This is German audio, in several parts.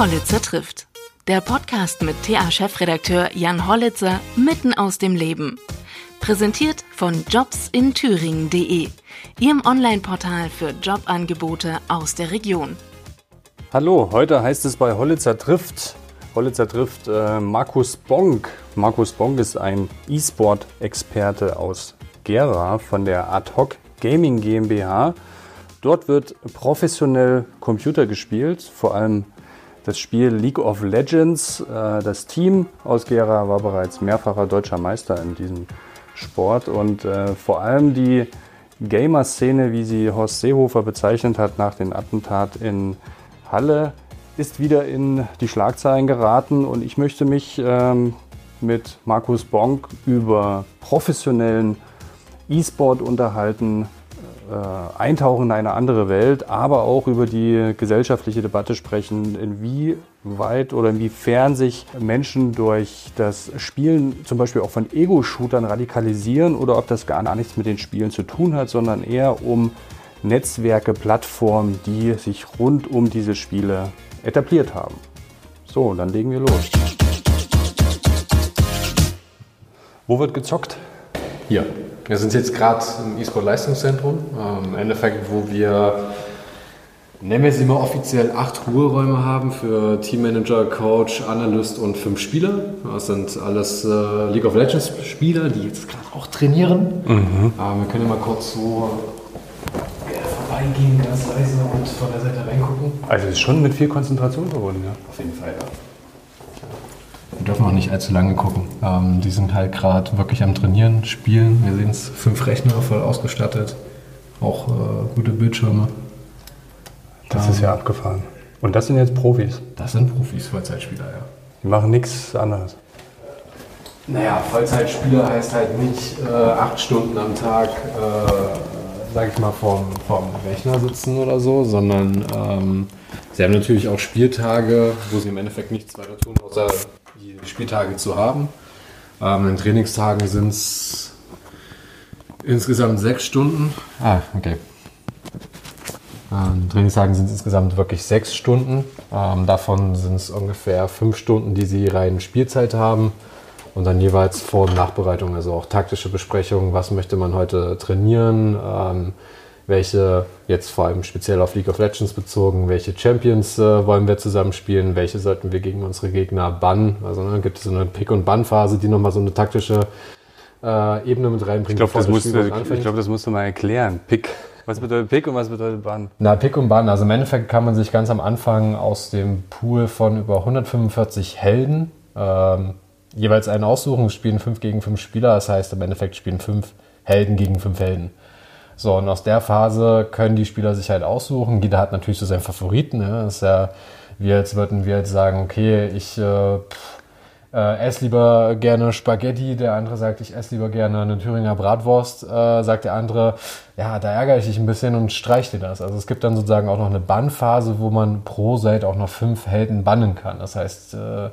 Hollitzer trifft. Der Podcast mit TA-Chefredakteur Jan Hollitzer mitten aus dem Leben. Präsentiert von jobsinthüringen.de, Ihrem Online-Portal für Jobangebote aus der Region. Hallo, heute heißt es bei Hollitzer trifft. Hollitzer trifft äh, Markus Bonk. Markus Bonk ist ein E-Sport-Experte aus Gera von der Ad Hoc Gaming GmbH. Dort wird professionell Computer gespielt, vor allem das Spiel League of Legends. Äh, das Team aus Gera war bereits mehrfacher deutscher Meister in diesem Sport und äh, vor allem die Gamer-Szene, wie sie Horst Seehofer bezeichnet hat nach dem Attentat in Halle, ist wieder in die Schlagzeilen geraten und ich möchte mich ähm, mit Markus Bonk über professionellen E-Sport unterhalten, eintauchen in eine andere Welt, aber auch über die gesellschaftliche Debatte sprechen, inwieweit oder inwiefern sich Menschen durch das Spielen zum Beispiel auch von Ego-Shootern radikalisieren oder ob das gar nichts mit den Spielen zu tun hat, sondern eher um Netzwerke, Plattformen, die sich rund um diese Spiele etabliert haben. So, dann legen wir los. Wo wird gezockt? Hier. Wir sind jetzt gerade im E-Sport-Leistungszentrum. Ähm, Im Endeffekt, wo wir, nennen wir sie mal offiziell, acht Ruheräume haben für Teammanager, Coach, Analyst und fünf Spieler. Das sind alles äh, League of Legends Spieler, die jetzt gerade auch trainieren. Mhm. Ähm, wir können ja mal kurz so vorbeigehen, ganz leise und von der Seite reingucken. Also es ist schon mit viel Konzentration verbunden, ja. Auf jeden Fall, ja. Wir dürfen auch nicht allzu lange gucken. Ähm, die sind halt gerade wirklich am Trainieren, Spielen. Wir sehen es, fünf Rechner voll ausgestattet, auch äh, gute Bildschirme. Das ähm, ist ja abgefahren. Und das sind jetzt Profis? Das sind Profis, Vollzeitspieler, ja. Die machen nichts anderes. Naja, Vollzeitspieler heißt halt nicht äh, acht Stunden am Tag, äh, sag ich mal, vorm, vorm Rechner sitzen oder so, sondern ähm, sie haben natürlich auch Spieltage, wo sie im Endeffekt nichts weiter tun, außer Spieltage zu haben. Ähm, in Trainingstagen sind es insgesamt sechs Stunden. Ah, okay. Ähm, Trainingstagen sind es insgesamt wirklich sechs Stunden. Ähm, davon sind es ungefähr fünf Stunden, die sie rein Spielzeit haben. Und dann jeweils Vor- und Nachbereitung, also auch taktische Besprechungen, was möchte man heute trainieren, ähm, welche, jetzt vor allem speziell auf League of Legends bezogen, welche Champions äh, wollen wir zusammenspielen, welche sollten wir gegen unsere Gegner bannen. Also ne, gibt es so eine Pick- und Bann-Phase, die nochmal so eine taktische äh, Ebene mit reinbringt. Ich glaube, das, musst du, glaub, das musst du mal erklären. Pick. Was bedeutet Pick und was bedeutet Bann? Na, Pick und Bann. Also im Endeffekt kann man sich ganz am Anfang aus dem Pool von über 145 Helden ähm, jeweils einen aussuchen. Spielen 5 gegen 5 Spieler. Das heißt, im Endeffekt spielen 5 Helden gegen 5 Helden. So, und aus der Phase können die Spieler sich halt aussuchen. Jeder hat natürlich so seinen Favoriten. Ne? Das ist ja, wie jetzt würden wir jetzt sagen, okay, ich äh, äh, esse lieber gerne Spaghetti, der andere sagt, ich esse lieber gerne eine Thüringer Bratwurst, äh, sagt der andere, ja, da ärgere ich dich ein bisschen und streich dir das. Also es gibt dann sozusagen auch noch eine Bannphase, wo man pro Seite auch noch fünf Helden bannen kann. Das heißt, äh,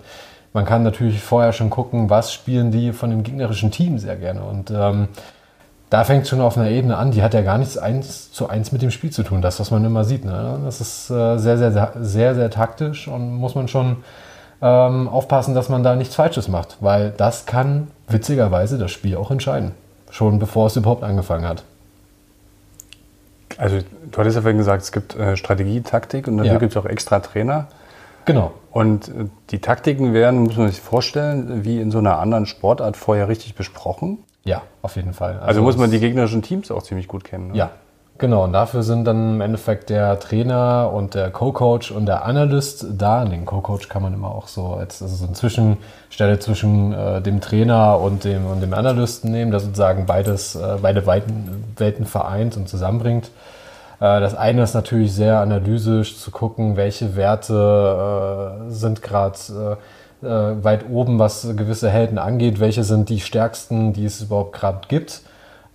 man kann natürlich vorher schon gucken, was spielen die von dem gegnerischen Team sehr gerne. Und ähm, da fängt es schon auf einer Ebene an, die hat ja gar nichts eins zu eins mit dem Spiel zu tun, das, was man immer sieht. Ne? Das ist äh, sehr, sehr, sehr, sehr, sehr taktisch und muss man schon ähm, aufpassen, dass man da nichts Falsches macht, weil das kann witzigerweise das Spiel auch entscheiden, schon bevor es überhaupt angefangen hat. Also du hattest ja vorhin gesagt, es gibt äh, Strategie, Taktik und dafür ja. gibt es auch extra Trainer. Genau. Und äh, die Taktiken werden, muss man sich vorstellen, wie in so einer anderen Sportart vorher richtig besprochen. Ja, auf jeden Fall. Also, also muss man die gegnerischen Teams auch ziemlich gut kennen. Ne? Ja, genau. Und dafür sind dann im Endeffekt der Trainer und der Co-Coach und der Analyst da. Und den Co-Coach kann man immer auch so als also so eine Zwischenstelle zwischen äh, dem Trainer und dem, und dem Analysten nehmen, der sozusagen beides, äh, beide Welten, Welten vereint und zusammenbringt. Äh, das eine ist natürlich sehr analytisch zu gucken, welche Werte äh, sind gerade äh, äh, weit oben, was gewisse Helden angeht, welche sind die stärksten, die es überhaupt gerade gibt.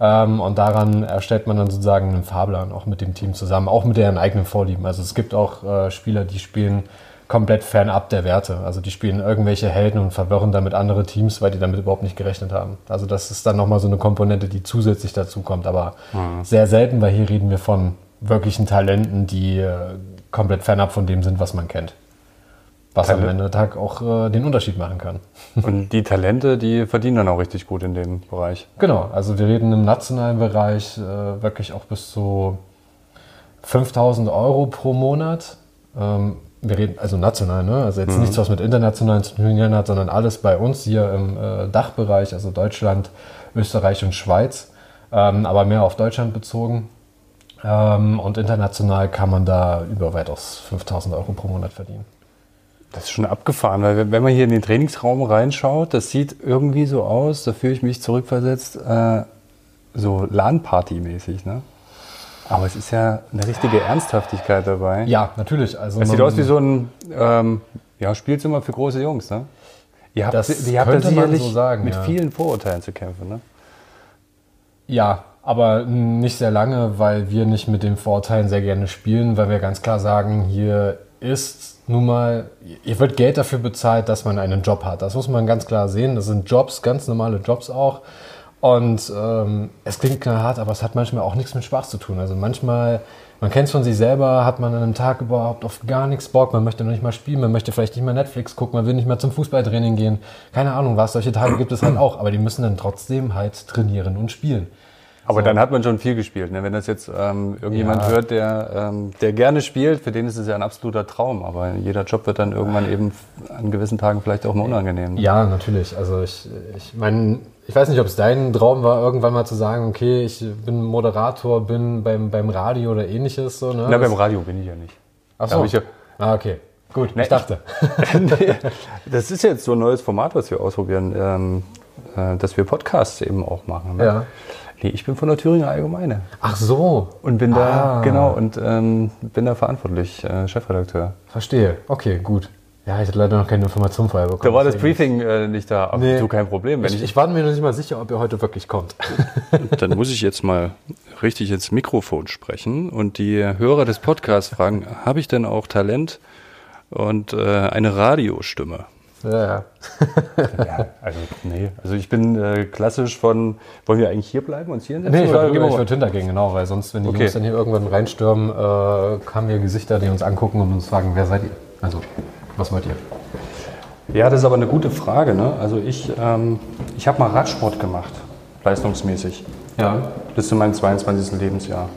Ähm, und daran erstellt man dann sozusagen einen Fahrplan auch mit dem Team zusammen, auch mit deren eigenen Vorlieben. Also es gibt auch äh, Spieler, die spielen komplett fernab der Werte. Also die spielen irgendwelche Helden und verwirren damit andere Teams, weil die damit überhaupt nicht gerechnet haben. Also das ist dann nochmal so eine Komponente, die zusätzlich dazu kommt, aber mhm. sehr selten, weil hier reden wir von wirklichen Talenten, die äh, komplett fernab von dem sind, was man kennt. Was am Ende des Tages auch äh, den Unterschied machen kann. Und die Talente, die verdienen dann auch richtig gut in dem Bereich. Genau, also wir reden im nationalen Bereich äh, wirklich auch bis zu 5000 Euro pro Monat. Ähm, wir reden also national, ne? also jetzt mhm. nichts, was mit internationalen zu tun hat, sondern alles bei uns hier im äh, Dachbereich, also Deutschland, Österreich und Schweiz, ähm, aber mehr auf Deutschland bezogen. Ähm, und international kann man da über weitaus 5000 Euro pro Monat verdienen. Das ist schon abgefahren, weil wenn man hier in den Trainingsraum reinschaut, das sieht irgendwie so aus, da fühle ich mich zurückversetzt, äh, so LAN-Party-mäßig. Ne? Aber es ist ja eine richtige Ernsthaftigkeit dabei. Ja, natürlich. Also es sieht aus wie so ein ähm, ja, Spielzimmer für große Jungs. Ne? Ihr habt, das ihr habt da sicherlich so sagen, mit ja. vielen Vorurteilen zu kämpfen. Ne? Ja, aber nicht sehr lange, weil wir nicht mit den Vorurteilen sehr gerne spielen, weil wir ganz klar sagen, hier ist nun mal, hier wird Geld dafür bezahlt, dass man einen Job hat. Das muss man ganz klar sehen. Das sind Jobs, ganz normale Jobs auch. Und ähm, es klingt hart, aber es hat manchmal auch nichts mit Spaß zu tun. Also manchmal, man kennt es von sich selber, hat man an einem Tag überhaupt auf gar nichts Bock, man möchte noch nicht mal spielen, man möchte vielleicht nicht mal Netflix gucken, man will nicht mehr zum Fußballtraining gehen. Keine Ahnung was, solche Tage gibt es halt auch, aber die müssen dann trotzdem halt trainieren und spielen. Aber so. dann hat man schon viel gespielt. Ne? Wenn das jetzt ähm, irgendjemand ja. hört, der, ähm, der gerne spielt, für den ist es ja ein absoluter Traum. Aber jeder Job wird dann irgendwann eben an gewissen Tagen vielleicht auch mal unangenehm. Ne? Ja, natürlich. Also ich, ich meine, ich weiß nicht, ob es dein Traum war, irgendwann mal zu sagen, okay, ich bin Moderator, bin beim, beim Radio oder ähnliches. So, ne? Na, beim Radio bin ich ja nicht. Ach so. Ja, ah, okay. Gut, ne, ich dachte. nee, das ist jetzt so ein neues Format, was wir ausprobieren, ähm, äh, dass wir Podcasts eben auch machen. Ne? Ja. Nee, ich bin von der Thüringer Allgemeine. Ach so. Und bin da, ah. genau, und ähm, bin da verantwortlich, äh, Chefredakteur. Verstehe. Okay, gut. Ja, ich hatte leider noch keine Information vorher bekommen. Da war das Briefing äh, nicht da, aber nee. so kein Problem. ich, ich, ich war mir noch nicht mal sicher, ob er heute wirklich kommt. Dann muss ich jetzt mal richtig ins Mikrofon sprechen und die Hörer des Podcasts fragen, habe ich denn auch Talent und äh, eine Radiostimme? Ja, ja. ja, also nee. Also ich bin äh, klassisch von, wollen wir eigentlich hier bleiben, uns hier hinsetzen? Nee, ich würde würd hintergehen, genau, weil sonst, wenn die okay. Jungs dann hier irgendwann reinstürmen, äh, haben wir Gesichter, die uns angucken und uns fragen, wer seid ihr? Also, was wollt ihr? Ja, das ist aber eine gute Frage. Ne? Also ich, ähm, ich habe mal Radsport gemacht, leistungsmäßig. Ja. Bis zu meinem 22. Lebensjahr.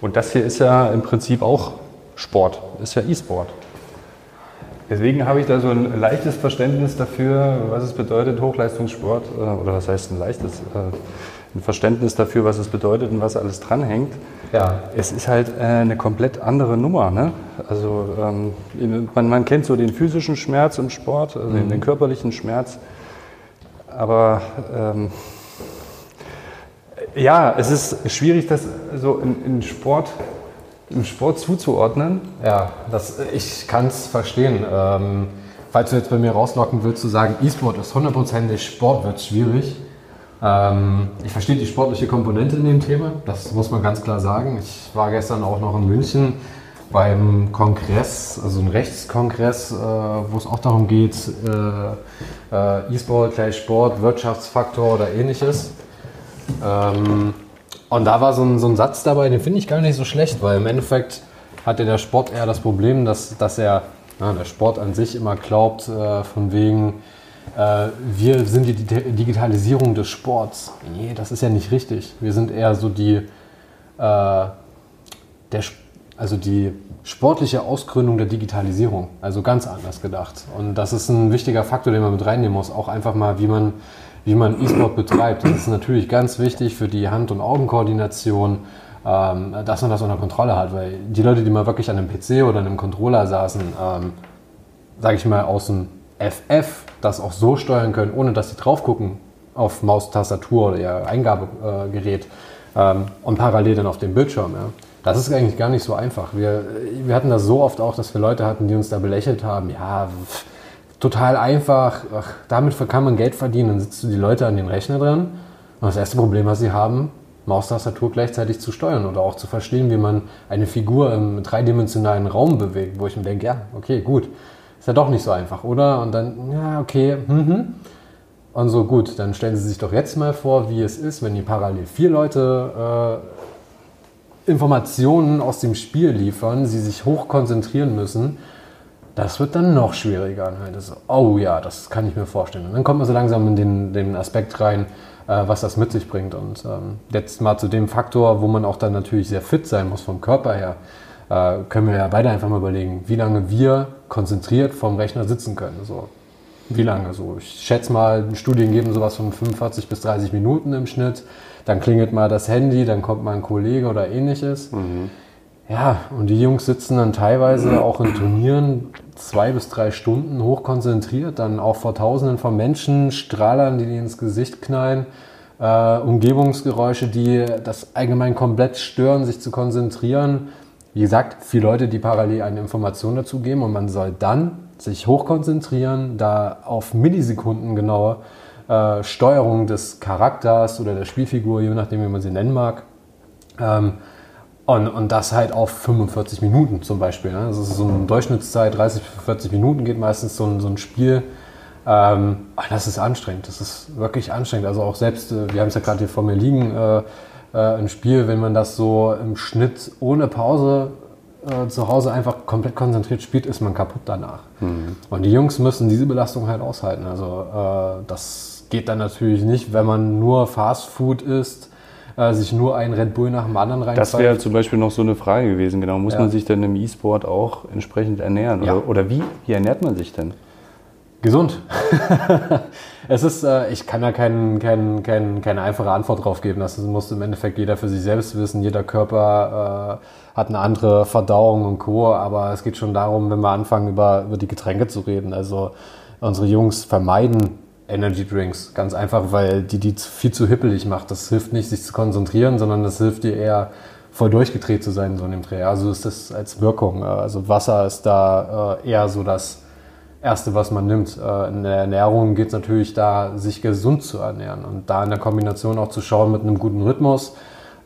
Und das hier ist ja im Prinzip auch Sport, ist ja E-Sport. Deswegen habe ich da so ein leichtes Verständnis dafür, was es bedeutet, Hochleistungssport, äh, oder was heißt ein leichtes, äh, ein Verständnis dafür, was es bedeutet und was alles dranhängt. Ja. Es ist halt äh, eine komplett andere Nummer. Ne? Also ähm, man, man, kennt so den physischen Schmerz im Sport, also mhm. den körperlichen Schmerz. Aber ähm, ja, es ist schwierig, das so in, in Sport im Sport zuzuordnen? Ja, das, ich kann es verstehen. Ähm, falls du jetzt bei mir rauslocken willst, zu sagen, E-Sport ist hundertprozentig Sport, wird schwierig. Ähm, ich verstehe die sportliche Komponente in dem Thema, das muss man ganz klar sagen. Ich war gestern auch noch in München beim Kongress, also ein Rechtskongress, äh, wo es auch darum geht, äh, äh, E-Sport gleich Sport, Wirtschaftsfaktor oder ähnliches. Ähm, und da war so ein, so ein Satz dabei, den finde ich gar nicht so schlecht, weil im Endeffekt hatte der Sport eher das Problem, dass, dass er, na, der Sport an sich immer glaubt, äh, von wegen, äh, wir sind die Digitalisierung des Sports. Nee, das ist ja nicht richtig. Wir sind eher so die, äh, der, also die sportliche Ausgründung der Digitalisierung. Also ganz anders gedacht. Und das ist ein wichtiger Faktor, den man mit reinnehmen muss. Auch einfach mal, wie man wie man E-Sport betreibt. Das ist natürlich ganz wichtig für die Hand- und Augenkoordination, ähm, dass man das unter Kontrolle hat, weil die Leute, die mal wirklich an einem PC oder einem Controller saßen, ähm, sage ich mal aus dem FF, das auch so steuern können, ohne dass sie drauf gucken auf Maustastatur oder ihr Eingabegerät ähm, und parallel dann auf dem Bildschirm. Ja. Das ist eigentlich gar nicht so einfach. Wir, wir hatten das so oft auch, dass wir Leute hatten, die uns da belächelt haben. Ja, pff, total einfach, ach, damit kann man Geld verdienen, dann sitzt du die Leute an den Rechner dran und das erste Problem, was sie haben, Maustastatur gleichzeitig zu steuern oder auch zu verstehen, wie man eine Figur im dreidimensionalen Raum bewegt, wo ich mir denke, ja, okay, gut, ist ja doch nicht so einfach, oder? Und dann, ja, okay, mhm. Und so, gut, dann stellen Sie sich doch jetzt mal vor, wie es ist, wenn die parallel vier Leute äh, Informationen aus dem Spiel liefern, sie sich hoch konzentrieren müssen Das wird dann noch schwieriger. Das, oh ja, das kann ich mir vorstellen. Und dann kommt man so langsam in den, den Aspekt rein, äh, was das mit sich bringt. Und ähm, jetzt mal zu dem Faktor, wo man auch dann natürlich sehr fit sein muss vom Körper her, äh, können wir ja beide einfach mal überlegen, wie lange wir konzentriert vorm Rechner sitzen können. So, wie lange so? Ich schätze mal, Studien geben sowas von 45 bis 30 Minuten im Schnitt. Dann klingelt mal das Handy, dann kommt mal ein Kollege oder ähnliches. Mhm. Ja, und die Jungs sitzen dann teilweise auch in Turnieren zwei bis drei Stunden hochkonzentriert, dann auch vor Tausenden von Menschen, Strahlern, die, die ins Gesicht knallen, äh, Umgebungsgeräusche, die das allgemein komplett stören, sich zu konzentrieren. Wie gesagt, viele Leute, die parallel eine Information dazu geben und man soll dann sich hochkonzentrieren, da auf Millisekunden genaue äh, Steuerung des Charakters oder der Spielfigur, je nachdem, wie man sie nennen mag, ähm, und, und das halt auf 45 Minuten zum Beispiel. Ne? Das ist so eine Durchschnittszeit, 30, 40 Minuten geht meistens so ein, so ein Spiel. Ähm, das ist anstrengend, das ist wirklich anstrengend. Also auch selbst, äh, wir haben es ja gerade hier vor mir liegen, äh, äh, ein Spiel, wenn man das so im Schnitt ohne Pause äh, zu Hause einfach komplett konzentriert spielt, ist man kaputt danach. Mhm. Und die Jungs müssen diese Belastung halt aushalten. Also äh, das geht dann natürlich nicht, wenn man nur Fast Food isst äh, sich nur ein Red Bull nach dem anderen rein. Das wäre zum Beispiel noch so eine Frage gewesen, genau. Muss ja. man sich denn im E-Sport auch entsprechend ernähren? Oder, ja. oder wie? Wie ernährt man sich denn? Gesund. es ist, äh, ich kann da kein, kein, kein, keine einfache Antwort drauf geben. Das muss im Endeffekt jeder für sich selbst wissen. Jeder Körper äh, hat eine andere Verdauung und Co. Aber es geht schon darum, wenn wir anfangen, über, über die Getränke zu reden. Also unsere Jungs vermeiden Energy Drinks. Ganz einfach, weil die die viel zu hippelig macht. Das hilft nicht, sich zu konzentrieren, sondern das hilft dir eher voll durchgedreht zu sein so in dem Dreh. Also ist das als Wirkung. Äh, also Wasser ist da äh, eher so das Erste, was man nimmt. Äh, in der Ernährung geht es natürlich da, sich gesund zu ernähren und da in der Kombination auch zu schauen mit einem guten Rhythmus.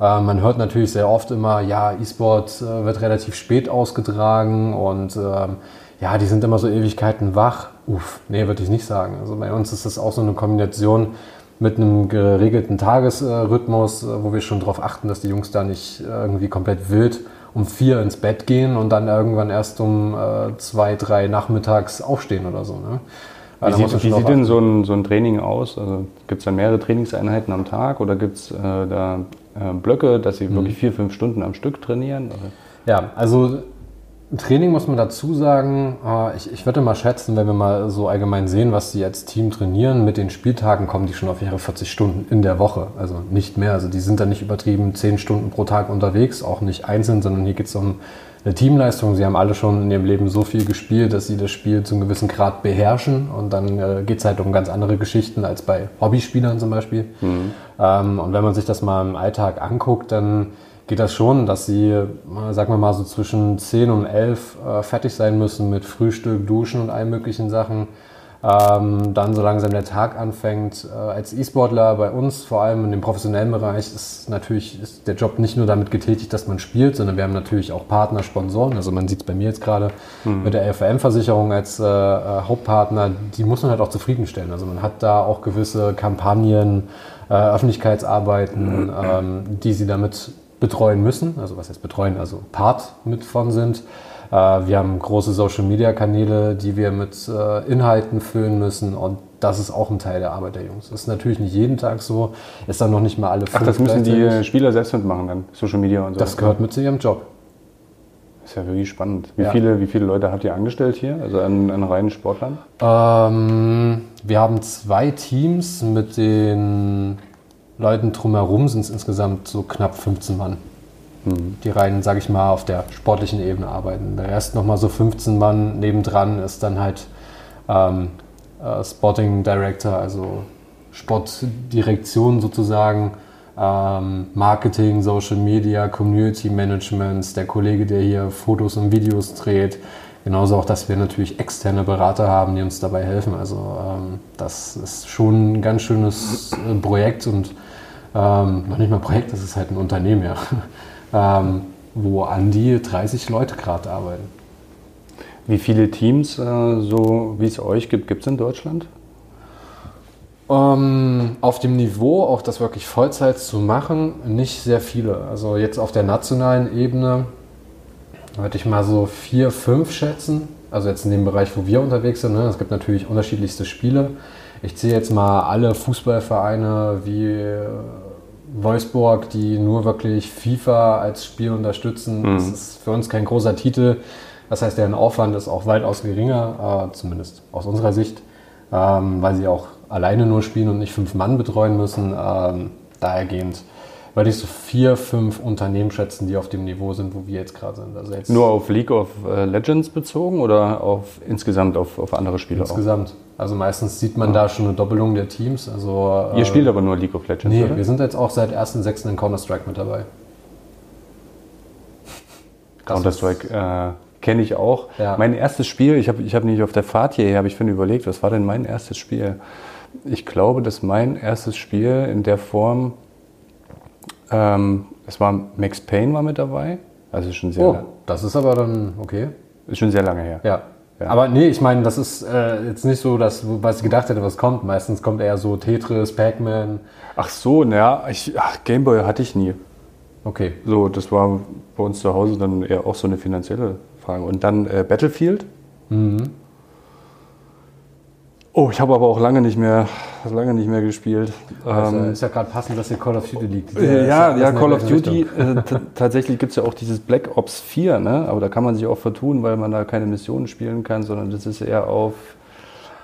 Man hört natürlich sehr oft immer, ja, E-Sport wird relativ spät ausgetragen und ähm, ja, die sind immer so Ewigkeiten wach. Uff, nee, würde ich nicht sagen. Also bei uns ist das auch so eine Kombination mit einem geregelten Tagesrhythmus, äh, wo wir schon darauf achten, dass die Jungs da nicht irgendwie komplett wild um vier ins Bett gehen und dann irgendwann erst um äh, zwei, drei nachmittags aufstehen oder so. Ne? Wie sieht, wie sieht denn so ein, so ein Training aus? Also, gibt es da mehrere Trainingseinheiten am Tag oder gibt es äh, da äh, Blöcke, dass sie mhm. wirklich vier, fünf Stunden am Stück trainieren? Oder? Ja, also Training muss man dazu sagen, äh, ich, ich würde mal schätzen, wenn wir mal so allgemein sehen, was sie als Team trainieren, mit den Spieltagen kommen die schon auf ihre 40 Stunden in der Woche. Also nicht mehr. Also die sind da nicht übertrieben 10 Stunden pro Tag unterwegs, auch nicht einzeln, sondern hier geht es um eine Teamleistung. Sie haben alle schon in ihrem Leben so viel gespielt, dass sie das Spiel zu einem gewissen Grad beherrschen. Und dann äh, geht es halt um ganz andere Geschichten als bei Hobbyspielern zum Beispiel. Mhm. Ähm, und wenn man sich das mal im Alltag anguckt, dann geht das schon, dass sie, sagen wir mal, so zwischen 10 und 11 äh, fertig sein müssen mit Frühstück, Duschen und allen möglichen Sachen. Ähm, dann so langsam der Tag anfängt. Äh, als E-Sportler bei uns, vor allem in dem professionellen Bereich, ist natürlich ist der Job nicht nur damit getätigt, dass man spielt, sondern wir haben natürlich auch Partner, Sponsoren. Also man sieht es bei mir jetzt gerade mhm. mit der LVM-Versicherung als äh, äh, Hauptpartner, die muss man halt auch zufriedenstellen. Also man hat da auch gewisse Kampagnen, äh, Öffentlichkeitsarbeiten, mhm. ähm, die sie damit betreuen müssen, also was heißt betreuen, also Part mit von sind. Äh, wir haben große Social-Media-Kanäle, die wir mit äh, Inhalten füllen müssen und das ist auch ein Teil der Arbeit der Jungs. Das ist natürlich nicht jeden Tag so, ist dann noch nicht mal alle Ach, das müssen die Spieler selbst mitmachen dann, Social Media und so? Das gehört mit zu ihrem Job. Das ist ja wirklich spannend. Wie, ja. viele, wie viele Leute habt ihr angestellt hier, also an, an reinen Sportlern? Ähm, wir haben zwei Teams mit den Leuten drumherum sind es insgesamt so knapp 15 Mann. Mhm. Die rein, sage ich mal, auf der sportlichen Ebene arbeiten. Der Rest nochmal so 15 Mann nebendran ist dann halt ähm, äh, Sporting Director, also Sportdirektion sozusagen, ähm, Marketing, Social Media, Community Management, der Kollege, der hier Fotos und Videos dreht, Genauso auch, dass wir natürlich externe Berater haben, die uns dabei helfen. Also ähm, das ist schon ein ganz schönes äh, Projekt und ähm, noch nicht mal Projekt, das ist halt ein Unternehmen, ja, ähm, wo an die 30 Leute gerade arbeiten. Wie viele Teams, äh, so wie es euch gibt, gibt es in Deutschland? Ähm, auf dem Niveau, auch das wirklich Vollzeit zu machen, nicht sehr viele. Also jetzt auf der nationalen Ebene Würde ich mal so vier, fünf schätzen. Also jetzt in dem Bereich, wo wir unterwegs sind. Ne? Es gibt natürlich unterschiedlichste Spiele. Ich zähle jetzt mal alle Fußballvereine wie äh, Wolfsburg, die nur wirklich FIFA als Spiel unterstützen. Mhm. Das ist für uns kein großer Titel. Das heißt, deren Aufwand ist auch weitaus geringer, äh, zumindest aus unserer Sicht, ähm, weil sie auch alleine nur spielen und nicht fünf Mann betreuen müssen. Ähm, dahergehend würde ich so vier, fünf Unternehmen schätzen, die auf dem Niveau sind, wo wir jetzt gerade sind. Also jetzt Nur auf League of äh, Legends bezogen oder auf insgesamt auf, auf andere Spiele? Insgesamt. Auch? Also meistens sieht man ja. da schon eine Doppelung der Teams. Also, Ihr äh, spielt aber nur League of Legends, Nee, oder? wir sind jetzt auch seit 1.6. in Counter-Strike mit dabei. Counter-Strike äh, kenne ich auch. Ja. Mein erstes Spiel, ich habe ich hab nicht auf der Fahrt hierher, habe ich vorhin überlegt, was war denn mein erstes Spiel? Ich glaube, dass mein erstes Spiel in der Form ähm, es war Max Payne war mit dabei. Also schon sehr. Oh, das ist aber dann okay. Ist schon sehr lange her. Ja. ja. Aber nee, ich meine, das ist äh, jetzt nicht so, dass, was ich gedacht hätte, was kommt. Meistens kommt eher so Tetris, Pac-Man. Ach so, naja, Gameboy hatte ich nie. Okay. So, das war bei uns zu Hause dann eher auch so eine finanzielle Frage. Und dann äh, Battlefield. Mhm. Oh, ich habe aber auch lange nicht mehr, lange nicht mehr gespielt. Also ähm, ist ja gerade passend, dass hier Call of Duty liegt. Äh, ja, ja, Call of Duty. Äh, tatsächlich gibt es ja auch dieses Black Ops 4, ne? aber da kann man sich auch vertun, weil man da keine Missionen spielen kann, sondern das ist eher auf,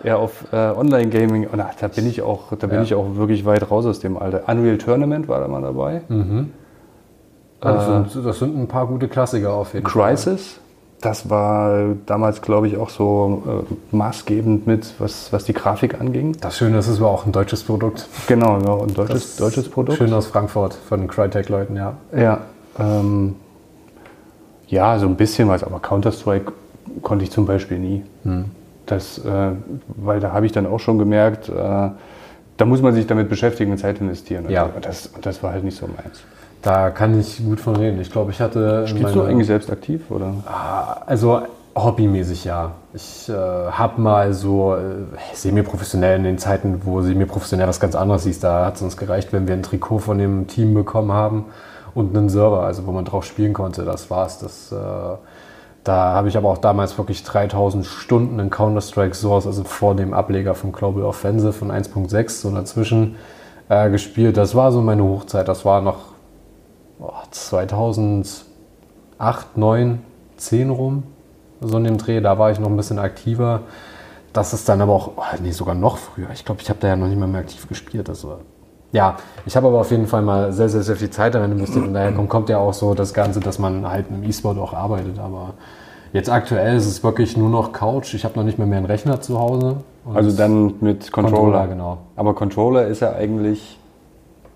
eher auf äh, Online-Gaming. Und ach, da bin ich auch, da bin ja. ich auch wirklich weit raus aus dem Alter. Unreal Tournament war da mal dabei. Mhm. Das, sind, das, sind, ein paar gute Klassiker auf jeden Crisis. Fall. Crisis das war damals, glaube ich, auch so äh, maßgebend mit, was, was die Grafik anging. Das Schöne ist, es war auch ein deutsches Produkt. Genau, ja, ein deutsches, deutsches Produkt. Schön aus Frankfurt von den Crytek-Leuten, ja. Ja, ähm, ja, so ein bisschen was, aber Counter-Strike konnte ich zum Beispiel nie. Hm. Das, äh, weil da habe ich dann auch schon gemerkt, äh, da muss man sich damit beschäftigen und Zeit investieren. Ja. Und das, das war halt nicht so meins. Da kann ich gut von reden. Ich glaube, ich hatte. Spielst du eigentlich selbst aktiv? Oder? Ah, also hobbymäßig ja. Ich äh, habe mal so äh, semi-professionell in den Zeiten, wo semi-professionell was ganz anderes hieß, da hat es uns gereicht, wenn wir ein Trikot von dem Team bekommen haben und einen Server, also wo man drauf spielen konnte. Das war's. Das, äh, da habe ich aber auch damals wirklich 3000 Stunden in Counter-Strike Source, also vor dem Ableger von Global Offensive von 1.6 so dazwischen äh, gespielt. Das war so meine Hochzeit. Das war noch 2008, 9, 10 rum, so in dem Dreh. Da war ich noch ein bisschen aktiver. Das ist dann aber auch, oh, nee, sogar noch früher. Ich glaube, ich habe da ja noch nicht mal mehr aktiv gespielt. Also, ja, ich habe aber auf jeden Fall mal sehr, sehr, sehr viel Zeit darin investiert. Und daher kommt, kommt ja auch so das Ganze, dass man halt im E-Sport auch arbeitet. Aber jetzt aktuell ist es wirklich nur noch Couch. Ich habe noch nicht mehr, mehr einen Rechner zu Hause. Also dann mit Controller. Controller, genau. Aber Controller ist ja eigentlich.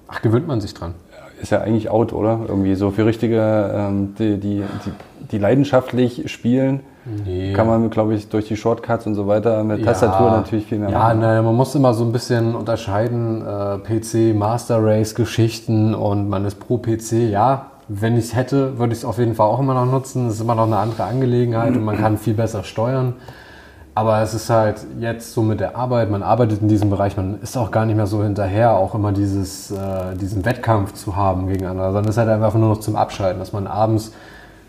Ach, gewöhnt man sich dran ist ja eigentlich out, oder? Irgendwie so für richtige, ähm, die, die, die, die, leidenschaftlich spielen, nee. kann man, glaube ich, durch die Shortcuts und so weiter mit ja. Tastatur natürlich viel mehr ja, machen. Ja, man muss immer so ein bisschen unterscheiden, äh, PC, Master Race, Geschichten und man ist pro PC, ja. Wenn ich es hätte, würde ich es auf jeden Fall auch immer noch nutzen. Es ist immer noch eine andere Angelegenheit und man kann viel besser steuern. Aber es ist halt jetzt so mit der Arbeit, man arbeitet in diesem Bereich, man ist auch gar nicht mehr so hinterher, auch immer dieses, äh, diesen Wettkampf zu haben gegen andere, sondern es ist halt einfach nur noch zum Abschalten, dass man abends,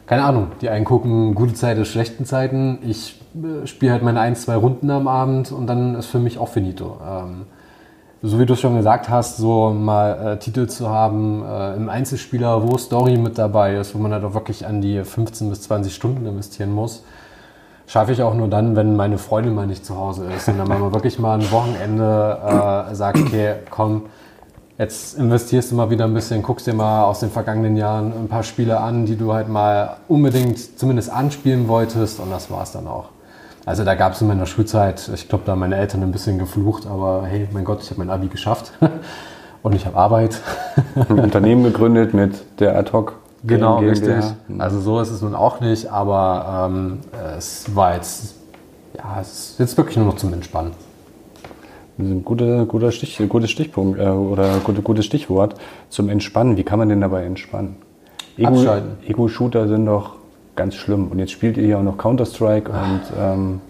keine Ahnung, die einen gucken, gute Zeiten, schlechten Zeiten, ich äh, spiele halt meine ein, zwei Runden am Abend und dann ist für mich auch finito. Ähm, so wie du es schon gesagt hast, so mal äh, Titel zu haben äh, im Einzelspieler, wo Story mit dabei ist, wo man halt auch wirklich an die 15 bis 20 Stunden investieren muss schaffe ich auch nur dann, wenn meine Freundin mal nicht zu Hause ist. Und dann mal wirklich mal ein Wochenende äh, sagt, okay, komm, jetzt investierst du mal wieder ein bisschen, guckst dir mal aus den vergangenen Jahren ein paar Spiele an, die du halt mal unbedingt zumindest anspielen wolltest. Und das war es dann auch. Also da gab es in meiner Schulzeit, ich glaube, da haben meine Eltern ein bisschen geflucht, aber hey, mein Gott, ich habe mein Abi geschafft und ich habe Arbeit. ein Unternehmen gegründet mit der Ad-Hoc Genau, richtig. Also so ist es nun auch nicht, aber ähm, es war jetzt, ja, es ist jetzt wirklich nur noch zum Entspannen. Guter, guter Stich, gutes Stichpunkt äh, oder gute, gutes Stichwort zum Entspannen. Wie kann man denn dabei entspannen? Ego-Shooter sind doch ganz schlimm. Und jetzt spielt ihr ja auch noch Counter-Strike und ähm,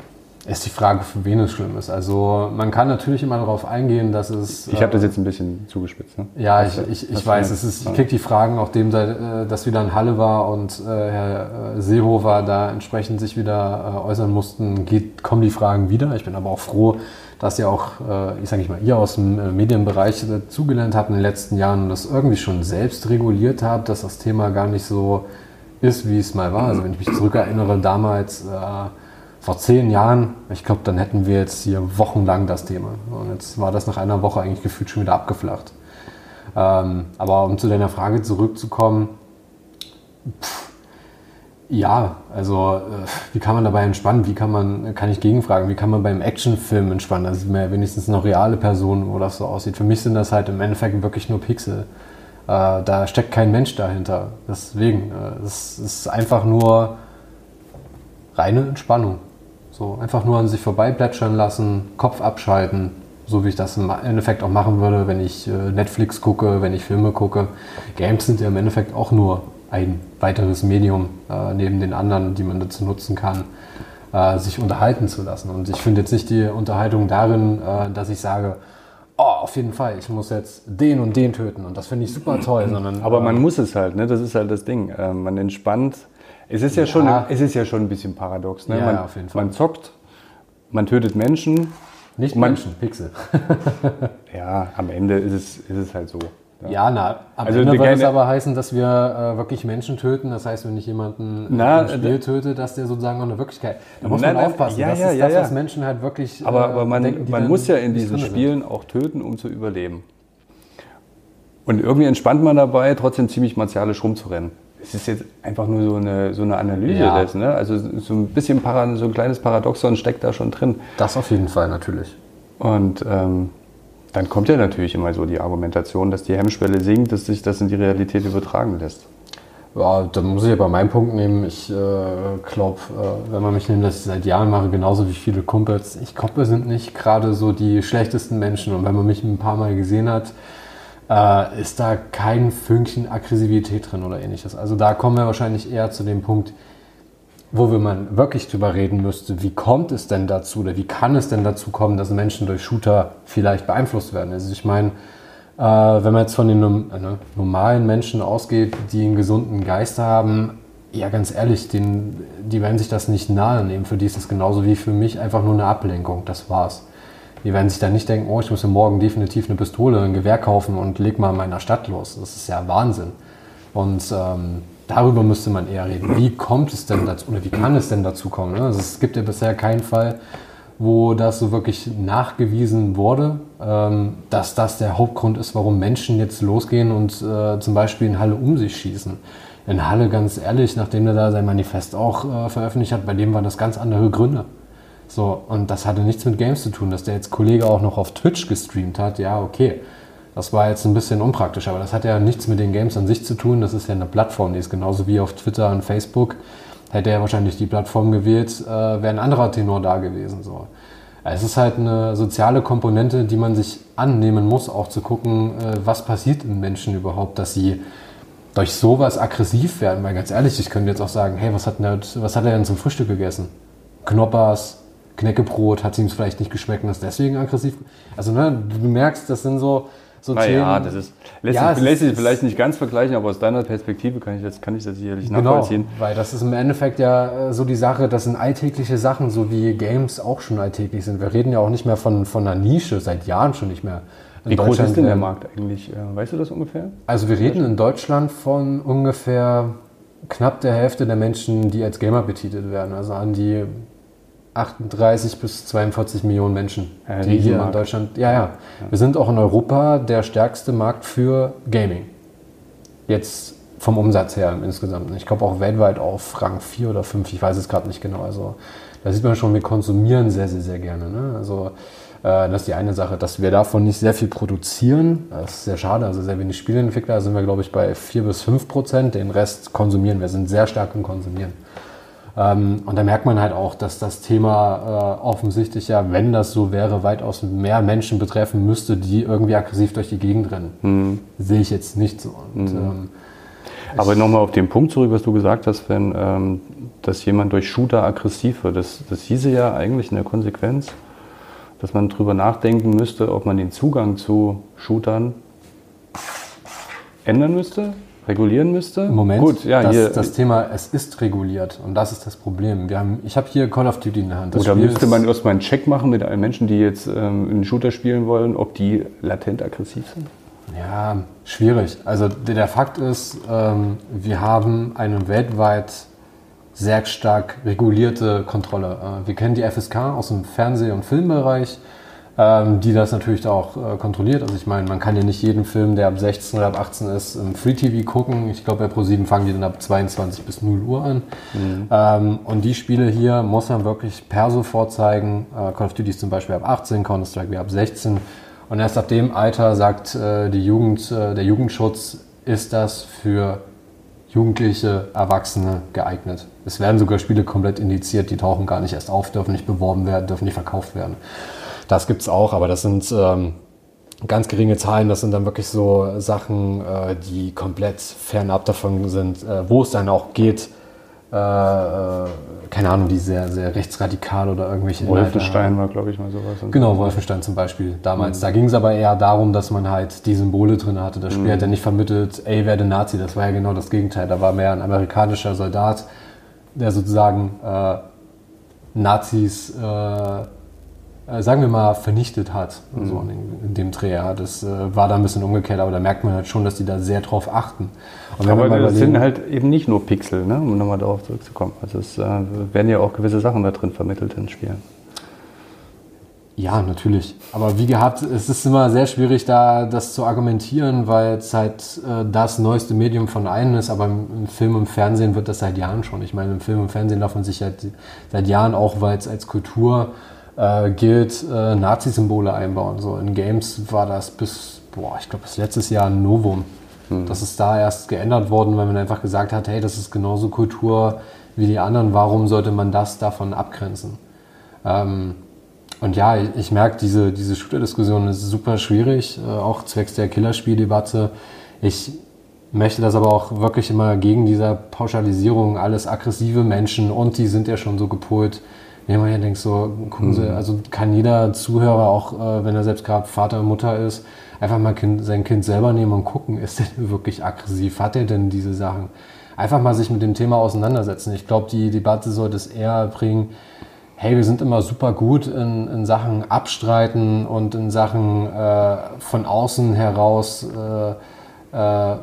Ist die Frage, für wen es schlimm ist. Also man kann natürlich immer darauf eingehen, dass es... Ich habe das jetzt ein bisschen zugespitzt. Ne? Ja, ich, ich, ich weiß, es ist, ich kriege die Fragen, nachdem das wieder in Halle war und äh, Herr Seehofer da entsprechend sich wieder äh, äußern mussten, geht, kommen die Fragen wieder. Ich bin aber auch froh, dass ihr auch, äh, ich sage mal, ihr aus dem äh, Medienbereich zugelernt habt in den letzten Jahren und das irgendwie schon selbst reguliert habt, dass das Thema gar nicht so ist, wie es mal war. Also wenn ich mich zurückerinnere, damals äh, vor zehn Jahren, ich glaube, dann hätten wir jetzt hier wochenlang das Thema. Und jetzt war das nach einer Woche eigentlich gefühlt schon wieder abgeflacht. Ähm, aber um zu deiner Frage zurückzukommen, pff, ja, also äh, wie kann man dabei entspannen? Wie kann man, kann ich gegenfragen, wie kann man beim Actionfilm entspannen? Also mehr wenigstens noch reale Personen, wo das so aussieht. Für mich sind das halt im Endeffekt wirklich nur Pixel. Äh, da steckt kein Mensch dahinter. Deswegen, äh, es ist einfach nur reine Entspannung. So einfach nur an sich vorbeiplätschern lassen, Kopf abschalten, so wie ich das im Endeffekt auch machen würde, wenn ich äh, Netflix gucke, wenn ich Filme gucke. Games sind ja im Endeffekt auch nur ein weiteres Medium äh, neben den anderen, die man dazu nutzen kann, äh, sich unterhalten zu lassen. Und ich finde jetzt nicht die Unterhaltung darin, äh, dass ich sage, oh, auf jeden Fall, ich muss jetzt den und den töten und das finde ich super toll. Sondern, Aber man äh, muss es halt, ne? das ist halt das Ding. Äh, man entspannt es ist ja, ja, Schon, es ist ja schon ein bisschen paradox. Ne? Ja, man, auf jeden Fall. man zockt, man tötet Menschen. Nicht man, Menschen, Pixel. ja, am Ende ist es, ist es halt so. Ja, ja na, am also Ende würde es aber heißen, dass wir äh, wirklich Menschen töten. Das heißt, wenn ich jemanden na, im Spiel töte, dass der sozusagen auch eine Wirklichkeit. Da muss na, man aufpassen. Ja, das ja, ist das, was Menschen halt wirklich. Aber, äh, aber man, denken, man muss ja in diesen Spielen sind. auch töten, um zu überleben. Und irgendwie entspannt man dabei, trotzdem ziemlich martialisch rumzurennen es ist jetzt einfach nur so eine, so eine Analyse ja. des, ne? Also so ein bisschen Para, so ein kleines Paradoxon steckt da schon drin. Das auf jeden Fall natürlich. Und ähm, dann kommt ja natürlich immer so die Argumentation, dass die Hemmschwelle sinkt, dass sich das in die Realität übertragen lässt. Ja, da muss ich aber meinen Punkt nehmen. Ich äh, glaube, äh, wenn man mich nimmt, dass ich seit Jahren mache, genauso wie viele Kumpels, ich glaube, wir sind nicht gerade so die schlechtesten Menschen. Und wenn man mich ein paar Mal gesehen hat, äh, ist da kein Fünkchen Aggressivität drin oder ähnliches. Also da kommen wir wahrscheinlich eher zu dem Punkt, wo wir man wirklich drüber reden müsste, wie kommt es denn dazu oder wie kann es denn dazu kommen, dass Menschen durch Shooter vielleicht beeinflusst werden. Also ich meine, äh, wenn man jetzt von den äh, ne, normalen Menschen ausgeht, die einen gesunden Geist haben, ja ganz ehrlich, den, die werden sich das nicht nahe nehmen. Für die ist das genauso wie für mich einfach nur eine Ablenkung. Das war's. Die werden sich dann nicht denken, oh, ich muss morgen definitiv eine Pistole, ein Gewehr kaufen und leg mal in meiner Stadt los. Das ist ja Wahnsinn. Und ähm, darüber müsste man eher reden. Wie kommt es denn dazu oder wie kann es denn dazu kommen? Ne? Also es gibt ja bisher keinen Fall, wo das so wirklich nachgewiesen wurde, ähm, dass das der Hauptgrund ist, warum Menschen jetzt losgehen und äh, zum Beispiel in Halle um sich schießen. In Halle, ganz ehrlich, nachdem er da sein Manifest auch äh, veröffentlicht hat, bei dem waren das ganz andere Gründe. So, und das hatte nichts mit Games zu tun, dass der jetzt Kollege auch noch auf Twitch gestreamt hat. Ja, okay. Das war jetzt ein bisschen unpraktisch, aber das hat ja nichts mit den Games an sich zu tun. Das ist ja eine Plattform, die ist genauso wie auf Twitter und Facebook. Hätte er wahrscheinlich die Plattform gewählt, äh, wäre ein anderer Tenor da gewesen. So. Es ist halt eine soziale Komponente, die man sich annehmen muss, auch zu gucken, äh, was passiert in Menschen überhaupt, dass sie durch sowas aggressiv werden. Weil ganz ehrlich, ich könnte jetzt auch sagen, hey, was hat, was hat er denn zum Frühstück gegessen? Knoppers, Knäckebrot hat ihm vielleicht nicht geschmeckt und ist deswegen aggressiv. Also ne, du merkst, das sind so, so Na Themen. Ja, das ist, lässt, ja, sich, lässt sich vielleicht nicht ganz vergleichen, aber aus deiner Perspektive kann ich das, kann ich das sicherlich genau, nachvollziehen. Weil das ist im Endeffekt ja äh, so die Sache, das sind alltägliche Sachen, so wie Games auch schon alltäglich sind. Wir reden ja auch nicht mehr von, von einer Nische, seit Jahren schon nicht mehr. In wie groß ist denn der Markt eigentlich? Äh, weißt du das ungefähr? Also wir reden in Deutschland von ungefähr knapp der Hälfte der Menschen, die als Gamer betitelt werden. Also an die 38 bis 42 Millionen Menschen, ja, die hier in Deutschland. Ja, ja, Wir sind auch in Europa der stärkste Markt für Gaming. Jetzt vom Umsatz her insgesamt. Ich glaube auch weltweit auf Rang 4 oder 5, ich weiß es gerade nicht genau. Also da sieht man schon, wir konsumieren sehr, sehr, sehr gerne. Ne? Also äh, das ist die eine Sache, dass wir davon nicht sehr viel produzieren. Das ist sehr schade, also sehr wenig Spieleentwickler. Da sind wir, glaube ich, bei 4 bis 5 Prozent. Den Rest konsumieren wir, sind sehr stark im Konsumieren. Ähm, und da merkt man halt auch, dass das Thema äh, offensichtlich ja, wenn das so wäre, weitaus mehr Menschen betreffen müsste, die irgendwie aggressiv durch die Gegend rennen. Mhm. Sehe ich jetzt nicht so. Und, mhm. ähm, Aber nochmal auf den Punkt zurück, was du gesagt hast, wenn ähm, dass jemand durch Shooter aggressiv wird. Das, das hieße ja eigentlich in der Konsequenz, dass man darüber nachdenken müsste, ob man den Zugang zu Shootern ändern müsste, regulieren müsste. Moment, Gut, ja, das, hier, das Thema, es ist reguliert und das ist das Problem. Wir haben, ich habe hier Call of Duty in der Hand. Das oder Spiel müsste man erstmal einen Check machen mit allen Menschen, die jetzt ähm, einen Shooter spielen wollen, ob die latent aggressiv sind? Ja, schwierig. Also der, der Fakt ist, ähm, wir haben eine weltweit sehr stark regulierte Kontrolle. Äh, wir kennen die FSK aus dem Fernseh- und Filmbereich, ähm, die das natürlich auch äh, kontrolliert. Also ich meine, man kann ja nicht jeden Film, der ab 16 oder ab 18 ist, im Free TV gucken. Ich glaube, bei Pro7 fangen die dann ab 22 bis 0 Uhr an. Ähm, und die Spiele hier muss man wirklich perso vorzeigen. Äh, Call of Duty ist zum Beispiel ab 18, Counter-Strike wie ab 16. Und erst ab dem Alter sagt äh, die Jugend, äh, der Jugendschutz, ist das für Jugendliche, Erwachsene geeignet. Es werden sogar Spiele komplett indiziert, die tauchen gar nicht erst auf, dürfen nicht beworben werden, dürfen nicht verkauft werden. Das gibt es auch, aber das sind ähm, ganz geringe Zahlen. Das sind dann wirklich so Sachen, äh, die komplett fernab davon sind, äh, wo es dann auch geht, äh, äh, keine Ahnung, die sehr, sehr rechtsradikal oder irgendwelche. Wolfenstein war, glaube ich, mal sowas. Genau, Wolfenstein zum Beispiel damals. Da ging es aber eher darum, dass man halt die Symbole drin hatte. Das Spiel hat ja nicht vermittelt, ey, werde Nazi. Das war ja genau das Gegenteil. Da war mehr ein amerikanischer Soldat, der sozusagen äh, Nazis, äh, sagen wir mal, vernichtet hat. So in, in dem Dreh. Ja. Das äh, war da ein bisschen umgekehrt, aber da merkt man halt schon, dass die da sehr drauf achten. Und wenn wir Aber das überlegen- sind halt eben nicht nur Pixel, ne? um nochmal darauf zurückzukommen. Also es äh, werden ja auch gewisse Sachen da drin vermittelt in Spielen. Ja, natürlich. Aber wie gehabt, es ist immer sehr schwierig, da das zu argumentieren, weil es halt äh, das neueste Medium von allen ist. Aber im, im Film und Fernsehen wird das seit Jahren schon. Ich meine, im Film und Fernsehen darf man sich halt seit Jahren auch, weil es als Kultur äh, gilt, äh, Nazi-Symbole einbauen. So in Games war das bis, boah, ich glaube, bis letztes Jahr ein Novum. Das ist da erst geändert worden, weil man einfach gesagt hat, hey, das ist genauso Kultur wie die anderen. Warum sollte man das davon abgrenzen? Ähm, und ja, ich, ich merke, diese, diese Shooter-Diskussion ist super schwierig, äh, auch zwecks der Killerspieldebatte. Ich möchte das aber auch wirklich immer gegen dieser Pauschalisierung, alles aggressive Menschen und die sind ja schon so gepolt. Wenn man ja denkt, so, gucken Sie, also kann jeder Zuhörer, auch äh, wenn er selbst gerade Vater und Mutter ist, einfach mal kind, sein Kind selber nehmen und gucken, ist der denn wirklich aggressiv? Hat er denn diese Sachen? Einfach mal sich mit dem Thema auseinandersetzen. Ich glaube, die Debatte sollte es eher bringen, hey, wir sind immer super gut in, in Sachen Abstreiten und in Sachen äh, von außen heraus äh, äh,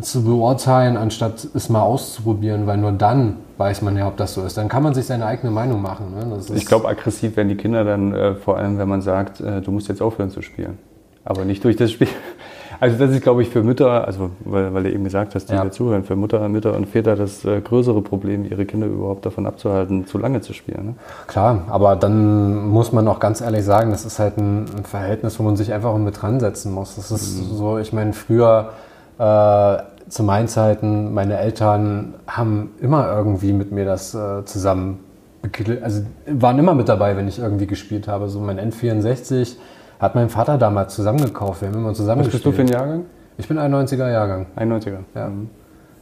zu beurteilen, anstatt es mal auszuprobieren, weil nur dann weiß man ja, ob das so ist. Dann kann man sich seine eigene Meinung machen. Ne? Ich glaube, aggressiv werden die Kinder dann äh, vor allem, wenn man sagt, äh, du musst jetzt aufhören zu spielen. Aber nicht durch das Spiel. Also das ist, glaube ich, für Mütter, also weil, weil du eben gesagt hast, die Ja. zuhören, für Mutter, Mütter und Väter das äh, größere Problem, ihre Kinder überhaupt davon abzuhalten, zu lange zu spielen. Ne? Klar, aber dann muss man auch ganz ehrlich sagen, das ist halt ein, ein Verhältnis, wo man sich einfach mit dran setzen muss. Das ist so, ich meine, früher zu meinen Zeiten, meine Eltern haben immer irgendwie mit mir das äh, zusammen, also waren immer mit dabei, wenn ich irgendwie gespielt habe. So mein N64 hat mein Vater damals zusammengekauft. Wir haben immer zusammen Was bist du gespielt. für ein Jahrgang? Ich bin ein 90er Jahrgang. 91er. Ja.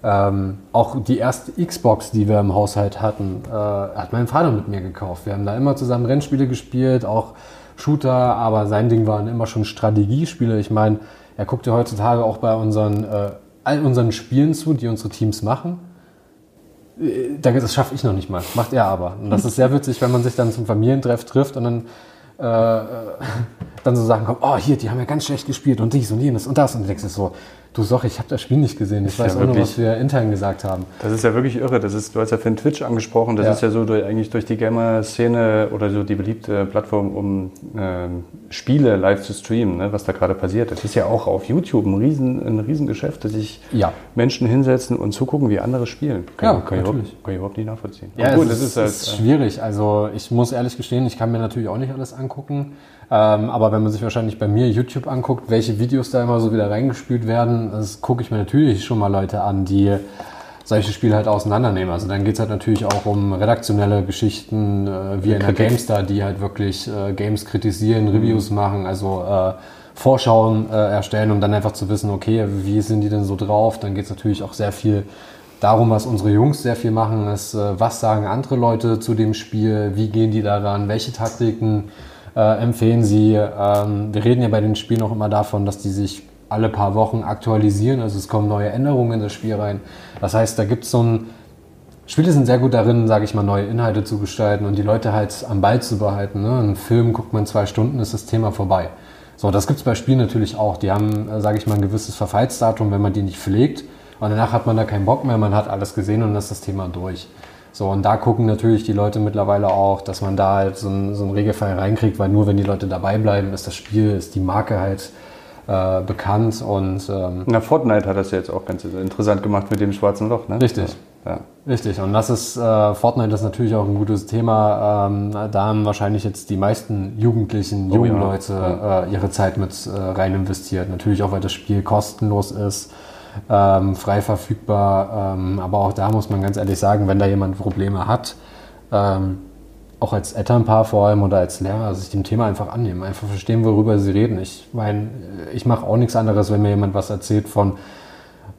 Ähm, auch die erste Xbox, die wir im Haushalt hatten, äh, hat mein Vater mit mir gekauft. Wir haben da immer zusammen Rennspiele gespielt, auch Shooter, aber sein Ding waren immer schon Strategiespiele. Ich meine, er guckt ja heutzutage auch bei unseren, äh, all unseren Spielen zu, die unsere Teams machen. Äh, Das schaffe ich noch nicht mal, macht er aber. Und das ist sehr witzig, wenn man sich dann zum Familientreff trifft und dann äh, äh, dann so Sachen kommen, oh hier, die haben ja ganz schlecht gespielt und dies und jenes und das und du denkst so, du Soch, ich habe das Spiel nicht gesehen, ich ja weiß auch nur, wirklich- was wir intern gesagt haben. Das ist ja wirklich irre. Das ist, du hast ja Finn Twitch angesprochen. Das Ja. ist ja so durch, eigentlich durch die Gamer-Szene oder so die beliebte Plattform, um ähm, Spiele live zu streamen, ne, was da gerade passiert. Das ist ja auch auf YouTube ein, riesen, ein Riesengeschäft, dass sich Ja. Menschen hinsetzen und zugucken, wie andere spielen. Kann, Ja, kann, ich, überhaupt, kann ich überhaupt nicht nachvollziehen. Ja, Aber es ist, ist ist, halt, äh, schwierig. Also ich muss ehrlich gestehen, ich kann mir natürlich auch nicht alles angucken. Ähm, aber wenn man sich wahrscheinlich bei mir YouTube anguckt, welche Videos da immer so wieder reingespült werden, das gucke ich mir natürlich schon mal Leute an, die solche Spiele halt auseinandernehmen. Also dann geht es halt natürlich auch um redaktionelle Geschichten, äh, wie in der. GameStar, die halt wirklich äh, Games kritisieren, Reviews machen, also äh, Vorschauen äh, erstellen, um dann einfach zu wissen, okay, wie sind die denn so drauf? Dann geht es natürlich auch sehr viel darum, was unsere Jungs sehr viel machen, ist, äh, was sagen andere Leute zu dem Spiel, wie gehen die daran, welche Taktiken äh, empfehlen sie. Ähm, wir reden ja bei den Spielen auch immer davon, dass die sich alle paar Wochen aktualisieren, also es kommen neue Änderungen in das Spiel rein. Das heißt, da gibt es so ein Spiele sind sehr gut darin, sage ich mal, neue Inhalte zu gestalten und die Leute halt am Ball zu behalten. Ne? Ein Film guckt man zwei Stunden, ist das Thema vorbei. So, das gibt es bei Spielen natürlich auch. Die haben, äh, sage ich mal, ein gewisses Verfallsdatum, wenn man die nicht pflegt. Und danach hat man da keinen Bock mehr, man hat alles gesehen und dann ist das Thema durch. So, und da gucken natürlich die Leute mittlerweile auch, dass man da halt so, ein, so einen Regelfall reinkriegt, weil nur wenn die Leute dabei bleiben, ist das Spiel, ist die Marke halt äh, bekannt und. Ähm, Na, Fortnite hat das ja jetzt auch ganz interessant gemacht mit dem schwarzen Loch, ne? Richtig. Ja. Richtig, und das ist, äh, Fortnite ist natürlich auch ein gutes Thema. Ähm, da haben wahrscheinlich jetzt die meisten Jugendlichen, oh, jungen ja. Leute äh, ihre Zeit mit äh, rein investiert. Natürlich auch, weil das Spiel kostenlos ist, ähm, frei verfügbar. Ähm, aber auch da muss man ganz ehrlich sagen, wenn da jemand Probleme hat, ähm, auch als Elternpaar vor allem oder als Lehrer, sich dem Thema einfach annehmen, einfach verstehen, worüber sie reden. Ich meine, ich mache auch nichts anderes, wenn mir jemand was erzählt von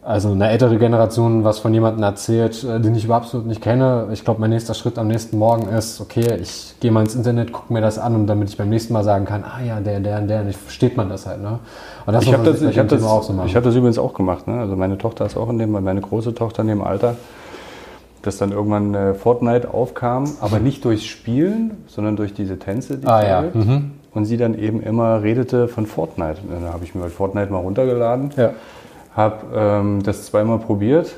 also eine ältere Generation was von jemandem erzählt, äh, den ich überhaupt nicht kenne. Ich glaube, mein nächster Schritt am nächsten Morgen ist, okay, ich gehe mal ins Internet, gucke mir das an und damit ich beim nächsten Mal sagen kann, ah ja, der, der, der, nicht versteht man das halt. Ne? Und das ich habe das, ich hab das, auch so ich hab das übrigens auch gemacht. Ne? Also meine Tochter ist auch in dem, meine große Tochter in dem Alter, dass dann irgendwann äh, Fortnite aufkam, aber nicht durchs Spielen, sondern durch diese Tänze, die ah, ja. Mhm. Und sie dann eben immer redete von Fortnite. Und dann habe ich mir halt Fortnite mal runtergeladen. Ja habe ähm, das zweimal probiert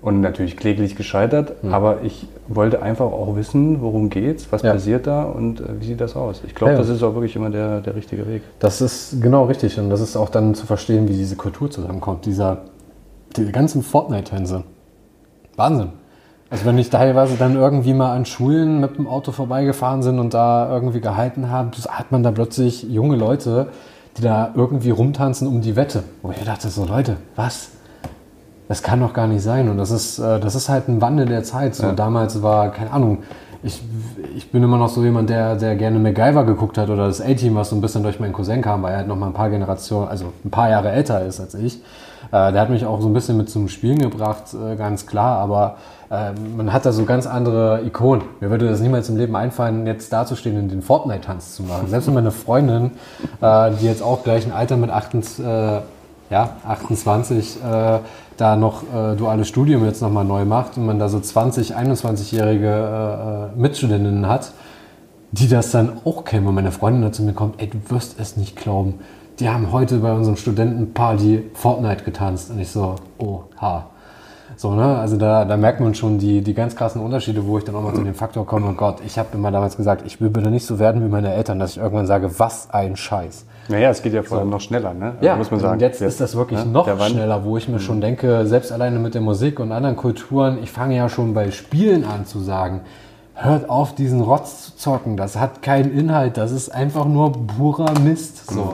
und natürlich kläglich gescheitert, mhm. aber ich wollte einfach auch wissen, worum geht's, was ja. passiert da und äh, wie sieht das aus. Ich glaube, ja, das ist auch wirklich immer der, der richtige Weg. Das ist genau richtig und das ist auch dann zu verstehen, wie diese Kultur zusammenkommt, dieser, diese ganzen Fortnite-Tänze. Wahnsinn. Also wenn ich teilweise dann irgendwie mal an Schulen mit dem Auto vorbeigefahren sind und da irgendwie gehalten habe, hat man da plötzlich junge Leute, die da irgendwie rumtanzen um die Wette. Wo ich dachte so, Leute, was? Das kann doch gar nicht sein. Und das ist, äh, das ist halt ein Wandel der Zeit. So ja. damals war, keine Ahnung, ich, ich bin immer noch so jemand, der, der gerne MacGyver geguckt hat oder das A-Team, was so ein bisschen durch meinen Cousin kam, weil er halt noch mal ein paar Generationen, also ein paar Jahre älter ist als ich. Äh, der hat mich auch so ein bisschen mit zum Spielen gebracht, äh, ganz klar. Aber äh, man hat da so ganz andere Ikonen. Mir würde das niemals im Leben einfallen, jetzt dazustehen und den Fortnite-Tanz zu machen. Selbst wenn meine Freundin, äh, die jetzt auch gleich ein Alter mit 28, äh, ja, 28 äh, da noch äh, duales Studium jetzt nochmal neu macht und man da so 20, 21-jährige äh, Mitstudentinnen hat, die das dann auch kennen. Und meine Freundin da zu mir kommt, ey, du wirst es nicht glauben. Die haben heute bei unserem Studentenparty Fortnite getanzt. Und ich so, oha. So, ne? Also da, da merkt man schon die, die ganz krassen Unterschiede, wo ich dann auch mal zu dem Faktor komme, oh Gott, ich habe immer damals gesagt, ich will bitte nicht so werden wie meine Eltern, dass ich irgendwann sage, was ein Scheiß. Naja, es geht ja vor allem so. noch schneller, ne? Also ja, muss man sagen. Und jetzt, jetzt ist das wirklich ja, noch schneller, wo ich mir mhm. schon denke, selbst alleine mit der Musik und anderen Kulturen, ich fange ja schon bei Spielen an zu sagen, hört auf, diesen Rotz zu zocken, das hat keinen Inhalt, das ist einfach nur purer Mist. So. Mhm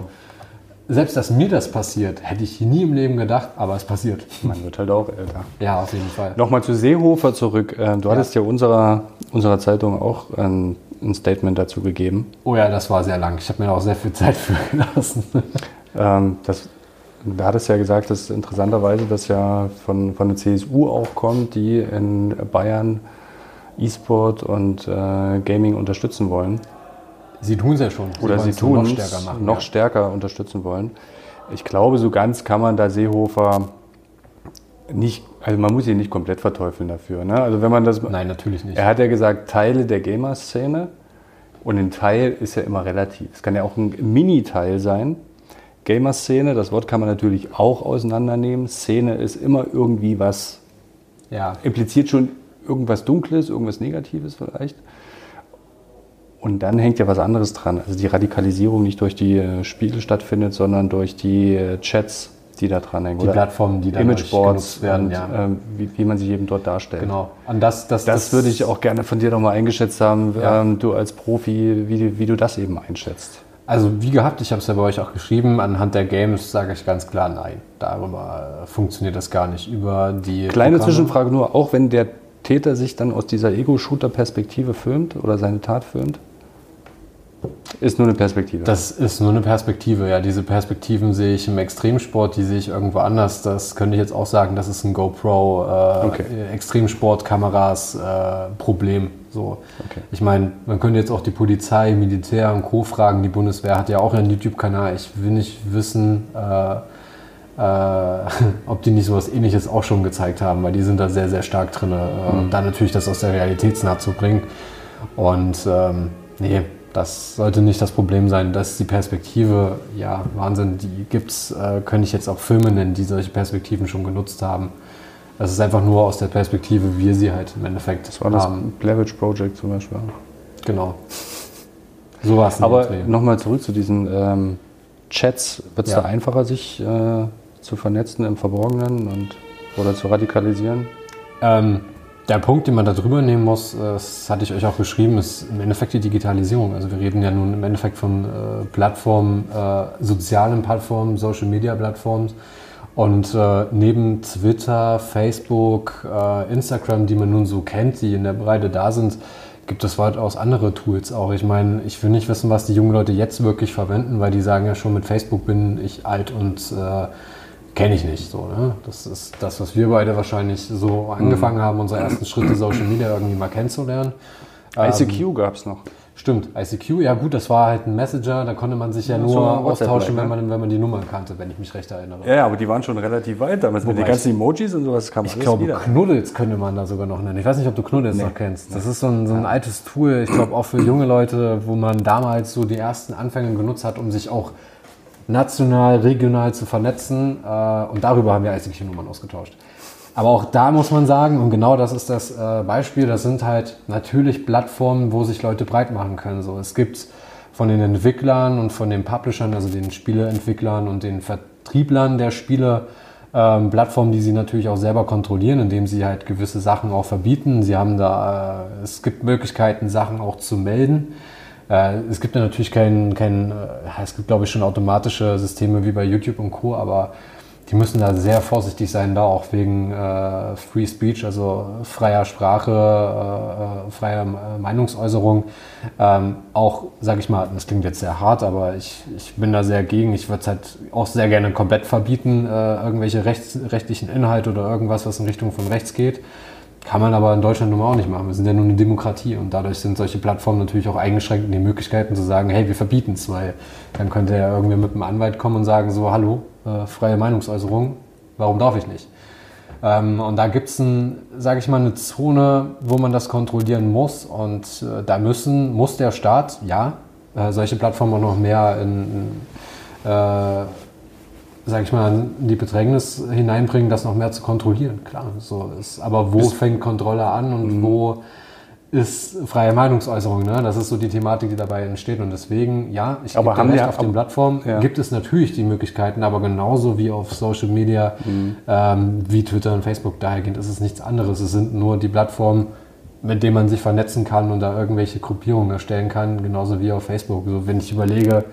selbst dass mir das passiert, hätte ich nie im Leben gedacht, aber es passiert. Man wird halt auch älter. Ja, auf jeden Fall. Nochmal zu Seehofer zurück. Äh, du ja. hattest ja unserer, unserer Zeitung auch ein, ein, Statement dazu gegeben. Oh ja, das war sehr lang. Ich habe mir auch sehr viel Zeit für gelassen. Ähm, das, da hattest ja gesagt, dass interessanterweise das ja von, von der CSU auch kommt, die in Bayern E-Sport und äh, Gaming unterstützen wollen. Sie tun es ja schon. Sie Oder sie tun es noch, stärker, machen, noch ja. stärker unterstützen wollen. Ich glaube, so ganz kann man da Seehofer nicht, also man muss ihn nicht komplett verteufeln dafür. Ne? Also wenn man das, Nein, natürlich nicht. Er hat ja gesagt, Teile der Gamer-Szene und ein Teil ist ja immer relativ. Es kann ja auch ein Mini-Teil sein. Gamer-Szene, das Wort kann man natürlich auch auseinandernehmen. Szene ist immer irgendwie was, ja. impliziert schon irgendwas Dunkles, irgendwas Negatives vielleicht. Und dann hängt ja was anderes dran. Also die Radikalisierung nicht durch die äh, Spiele stattfindet, sondern durch die äh, Chats, die da dran hängen. Die Plattformen, die da Imageboards werden, und, ja. ähm, wie, wie, man sich eben dort darstellt. Genau. Und das, das, das, das würde ich auch gerne von dir nochmal eingeschätzt haben, ja. ähm, du als Profi, wie, wie du das eben einschätzt. Also wie gehabt, ich habe es ja bei euch auch geschrieben, anhand der Games sage ich ganz klar nein. Darüber äh, funktioniert das gar nicht. Über die Kleine Programme. Zwischenfrage nur, auch wenn der Täter sich dann aus dieser Ego-Shooter-Perspektive filmt oder seine Tat filmt? Ist nur eine Perspektive. Das ist nur eine Perspektive, ja. Diese Perspektiven sehe ich im Extremsport, die sehe ich irgendwo anders. Das könnte ich jetzt auch sagen, das ist ein GoPro, äh, Okay. Extremsport-Kameras äh, Problem. So. Okay. Ich meine, man könnte jetzt auch die Polizei, Militär und Co. fragen. Die Bundeswehr hat ja auch einen YouTube-Kanal. Ich will nicht wissen, äh, äh, ob die nicht sowas ähnliches auch schon gezeigt haben, weil die sind da sehr, sehr stark drin. Äh, Und dann natürlich das aus der Realitätsnah zu bringen. Und ähm, nee, das sollte nicht das Problem sein. Das ist die Perspektive, ja, Wahnsinn, die gibt's, äh, könnte ich jetzt auch Filme nennen, die solche Perspektiven schon genutzt haben. Das ist einfach nur aus der Perspektive, wie wir sie halt im Endeffekt Das war das haben. Blair Witch Project zum Beispiel. Genau. So war es. Aber nochmal zurück zu diesen ähm, Chats. Wird es Ja. da einfacher, sich äh, zu vernetzen im Verborgenen und oder zu radikalisieren? Ähm, der Punkt, den man da drüber nehmen muss, äh, das hatte ich euch auch geschrieben, ist im Endeffekt die Digitalisierung. Also wir reden ja nun im Endeffekt von äh, Plattformen, äh, sozialen Plattformen, Social Media Plattformen. Und äh, neben Twitter, Facebook, äh, Instagram, die man nun so kennt, die in der Breite da sind, gibt es weitaus andere Tools auch. Ich meine, ich will nicht wissen, was die jungen Leute jetzt wirklich verwenden, weil die sagen ja schon, mit Facebook bin ich alt und äh, kenne ich nicht. So, ne? Das ist das, was wir beide wahrscheinlich so angefangen haben, unsere ersten Schritte Social Media irgendwie mal kennenzulernen. Ähm, ICQ gab es noch. Stimmt, ICQ, ja gut, das war halt ein Messenger, da konnte man sich ja, Ja, nur austauschen, wenn ne? man, wenn man die Nummern kannte, wenn ich mich recht erinnere. Ja, aber die waren schon relativ weit damals. Mit Wobei den ganzen Emojis und sowas kam Ich glaube, wieder. Knuddels könnte man da sogar noch nennen. Ich weiß nicht, ob du Knuddels Nee. noch kennst. Das ist so ein, so ein altes Tool, ich glaube auch für junge Leute, wo man damals so die ersten Anfänge genutzt hat, um sich auch national, regional zu vernetzen. Äh, Und darüber haben wir ICQ-Nummern ausgetauscht. Aber auch da muss man sagen, und genau das ist das äh, Beispiel, das sind halt natürlich Plattformen, wo sich Leute breit machen können. So, es gibt von den Entwicklern und von den Publishern, also den Spieleentwicklern und den Vertrieblern der Spiele, ähm, Plattformen, die sie natürlich auch selber kontrollieren, indem sie halt gewisse Sachen auch verbieten. Sie haben da, äh, es gibt Möglichkeiten, Sachen auch zu melden. Äh, es gibt ja natürlich kein, kein äh, es gibt glaube ich schon automatische Systeme wie bei YouTube und Co., aber die müssen da sehr vorsichtig sein, da auch wegen äh, Free Speech, also freier Sprache, äh, äh, freier Meinungsäußerung. Ähm, auch, sage ich mal, das klingt jetzt sehr hart, aber ich, ich bin da sehr gegen. Ich würde es halt auch sehr gerne komplett verbieten, äh, irgendwelche rechts, rechtlichen Inhalte oder irgendwas, was in Richtung von rechts geht. Kann man aber in Deutschland nun mal auch nicht machen. Wir sind ja nur eine Demokratie und dadurch sind solche Plattformen natürlich auch eingeschränkt in die Möglichkeiten zu sagen, hey, wir verbieten es, weil dann könnte ja irgendwer mit einem Anwalt kommen und sagen, so, hallo, äh, freie Meinungsäußerung, warum darf ich nicht? Ähm, und da gibt es, sage ich mal, eine Zone, wo man das kontrollieren muss und äh, da müssen, muss der Staat, ja, äh, solche Plattformen auch noch mehr in, in äh, sag ich mal, in die Bedrängnis hineinbringen, das noch mehr zu kontrollieren. Klar, so ist. Aber wo fängt Kontrolle an und Mhm. wo ist freie Meinungsäußerung? Ne? Das ist so die Thematik, die dabei entsteht. Und deswegen, ja, ich Aber haben recht, wir- auf den Plattformen Ja. gibt es natürlich die Möglichkeiten, aber genauso wie auf Social Media, Mhm. ähm, wie Twitter und Facebook dahergehend, ist es nichts anderes. Es sind nur die Plattformen, mit denen man sich vernetzen kann und da irgendwelche Gruppierungen erstellen kann, genauso wie auf Facebook. So, wenn ich überlege,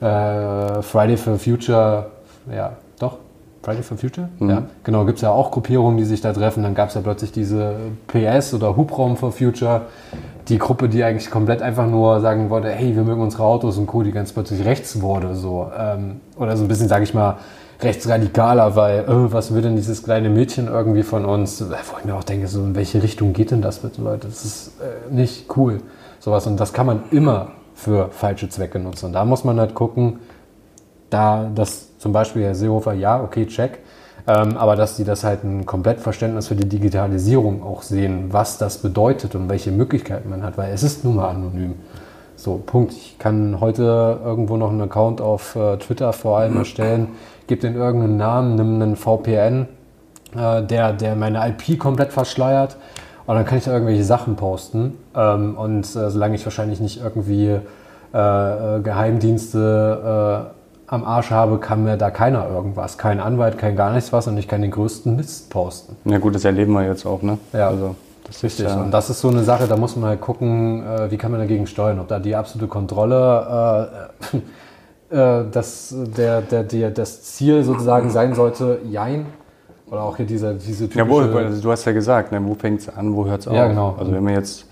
äh, Friday for Future, ja, doch, Friday for Future? Ja, genau, gibt es ja auch Gruppierungen, die sich da treffen. Dann gab es ja plötzlich diese PS oder Hubraum for Future, die Gruppe, die eigentlich komplett einfach nur sagen wollte, hey, wir mögen unsere Autos und Co., die ganz plötzlich rechts wurde. So. Ähm, oder so ein bisschen, sage ich mal, rechtsradikaler, weil, äh, was will denn dieses kleine Mädchen irgendwie von uns? Wo ich mir auch denke, so in welche Richtung geht denn das bitte, Leute? Das ist äh, nicht cool. Sowas. Und das kann man immer für falsche Zwecke nutzen. Und da muss man halt gucken, da das zum Beispiel Herr Seehofer, ja, okay, check, ähm, aber dass die das halt ein Komplettverständnis für die Digitalisierung auch sehen, was das bedeutet und welche Möglichkeiten man hat, weil es ist nun mal anonym. So, Punkt. Ich kann heute irgendwo noch einen Account auf äh, Twitter vor allem erstellen, gebe den irgendeinen Namen, nimm einen VPN, äh, der, der meine IP komplett verschleiert und dann kann ich da irgendwelche Sachen posten. Ähm, und äh, solange ich wahrscheinlich nicht irgendwie äh, äh, Geheimdienste äh, am Arsch habe, kann mir da keiner irgendwas. Kein Anwalt, kein gar nichts was und ich kann den größten Mist posten. Na gut, das erleben wir jetzt auch, ne? Ja. Also, das Richtig. ist ja, Und das ist so eine Sache, da muss man halt gucken, äh, wie kann man dagegen steuern. Ob da die absolute Kontrolle, äh, äh, das, der, der, der, das Ziel sozusagen sein sollte, jein. Oder auch hier diese, diese typische... Ja, wo, also du hast ja gesagt, ne, wo fängt es an, wo hört es auf? Ja, genau. Also wenn wir jetzt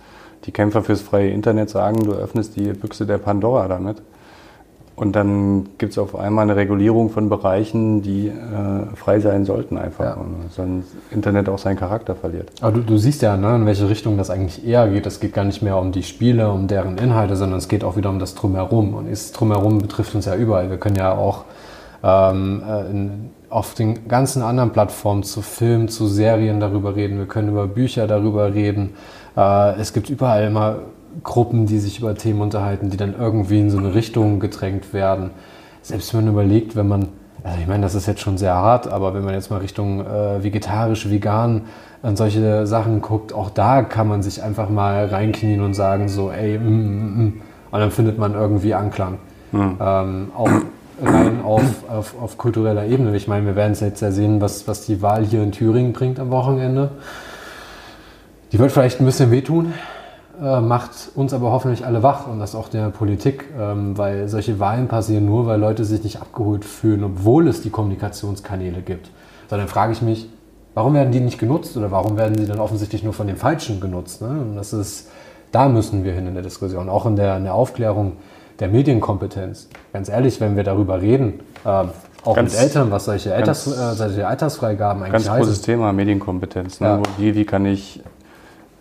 die Kämpfer fürs freie Internet sagen, du öffnest die Büchse der Pandora damit. Und dann gibt es auf einmal eine Regulierung von Bereichen, die äh, frei sein sollten einfach. Ja. Und sonst Internet auch seinen Charakter verliert. Aber du, du siehst ja, ne, in welche Richtung das eigentlich eher geht. Es geht gar nicht mehr um die Spiele, um deren Inhalte, sondern es geht auch wieder um das Drumherum. Und das Drumherum betrifft uns ja überall. Wir können ja auch ähm, äh, in, auf den ganzen anderen Plattformen zu Filmen, zu Serien darüber reden. Wir können über Bücher darüber reden. Äh, es gibt überall immer Gruppen, die sich über Themen unterhalten, die dann irgendwie in so eine Richtung gedrängt werden. Selbst wenn man überlegt, wenn man, also ich meine, das ist jetzt schon sehr hart, aber wenn man jetzt mal Richtung äh, vegetarisch, vegan an solche Sachen guckt, auch da kann man sich einfach mal reinknien und sagen so, ey, mm, mm, mm. und dann findet man irgendwie Anklang. Mhm. Ähm, auch rein auf, auf, auf, kultureller Ebene. Ich meine, wir werden es jetzt ja sehen, was, was die Wahl hier in Thüringen bringt am Wochenende. Die wird vielleicht ein bisschen wehtun, äh, macht uns aber hoffentlich alle wach und das auch der Politik, ähm, weil solche Wahlen passieren nur, weil Leute sich nicht abgeholt fühlen, obwohl es die Kommunikationskanäle gibt. Sondern frage ich mich, warum werden die nicht genutzt oder warum werden sie dann offensichtlich nur von den Falschen genutzt? Ne? Und das ist, da müssen wir hin in der Diskussion, auch in der, in der Aufklärung der Medienkompetenz. Ganz ehrlich, wenn wir darüber reden, äh, auch ganz, mit Eltern, was solche, Alters, äh, solche Altersfreigaben eigentlich Ganz großes Thema, Medienkompetenz. Ne? Ja. Wie, wie kann ich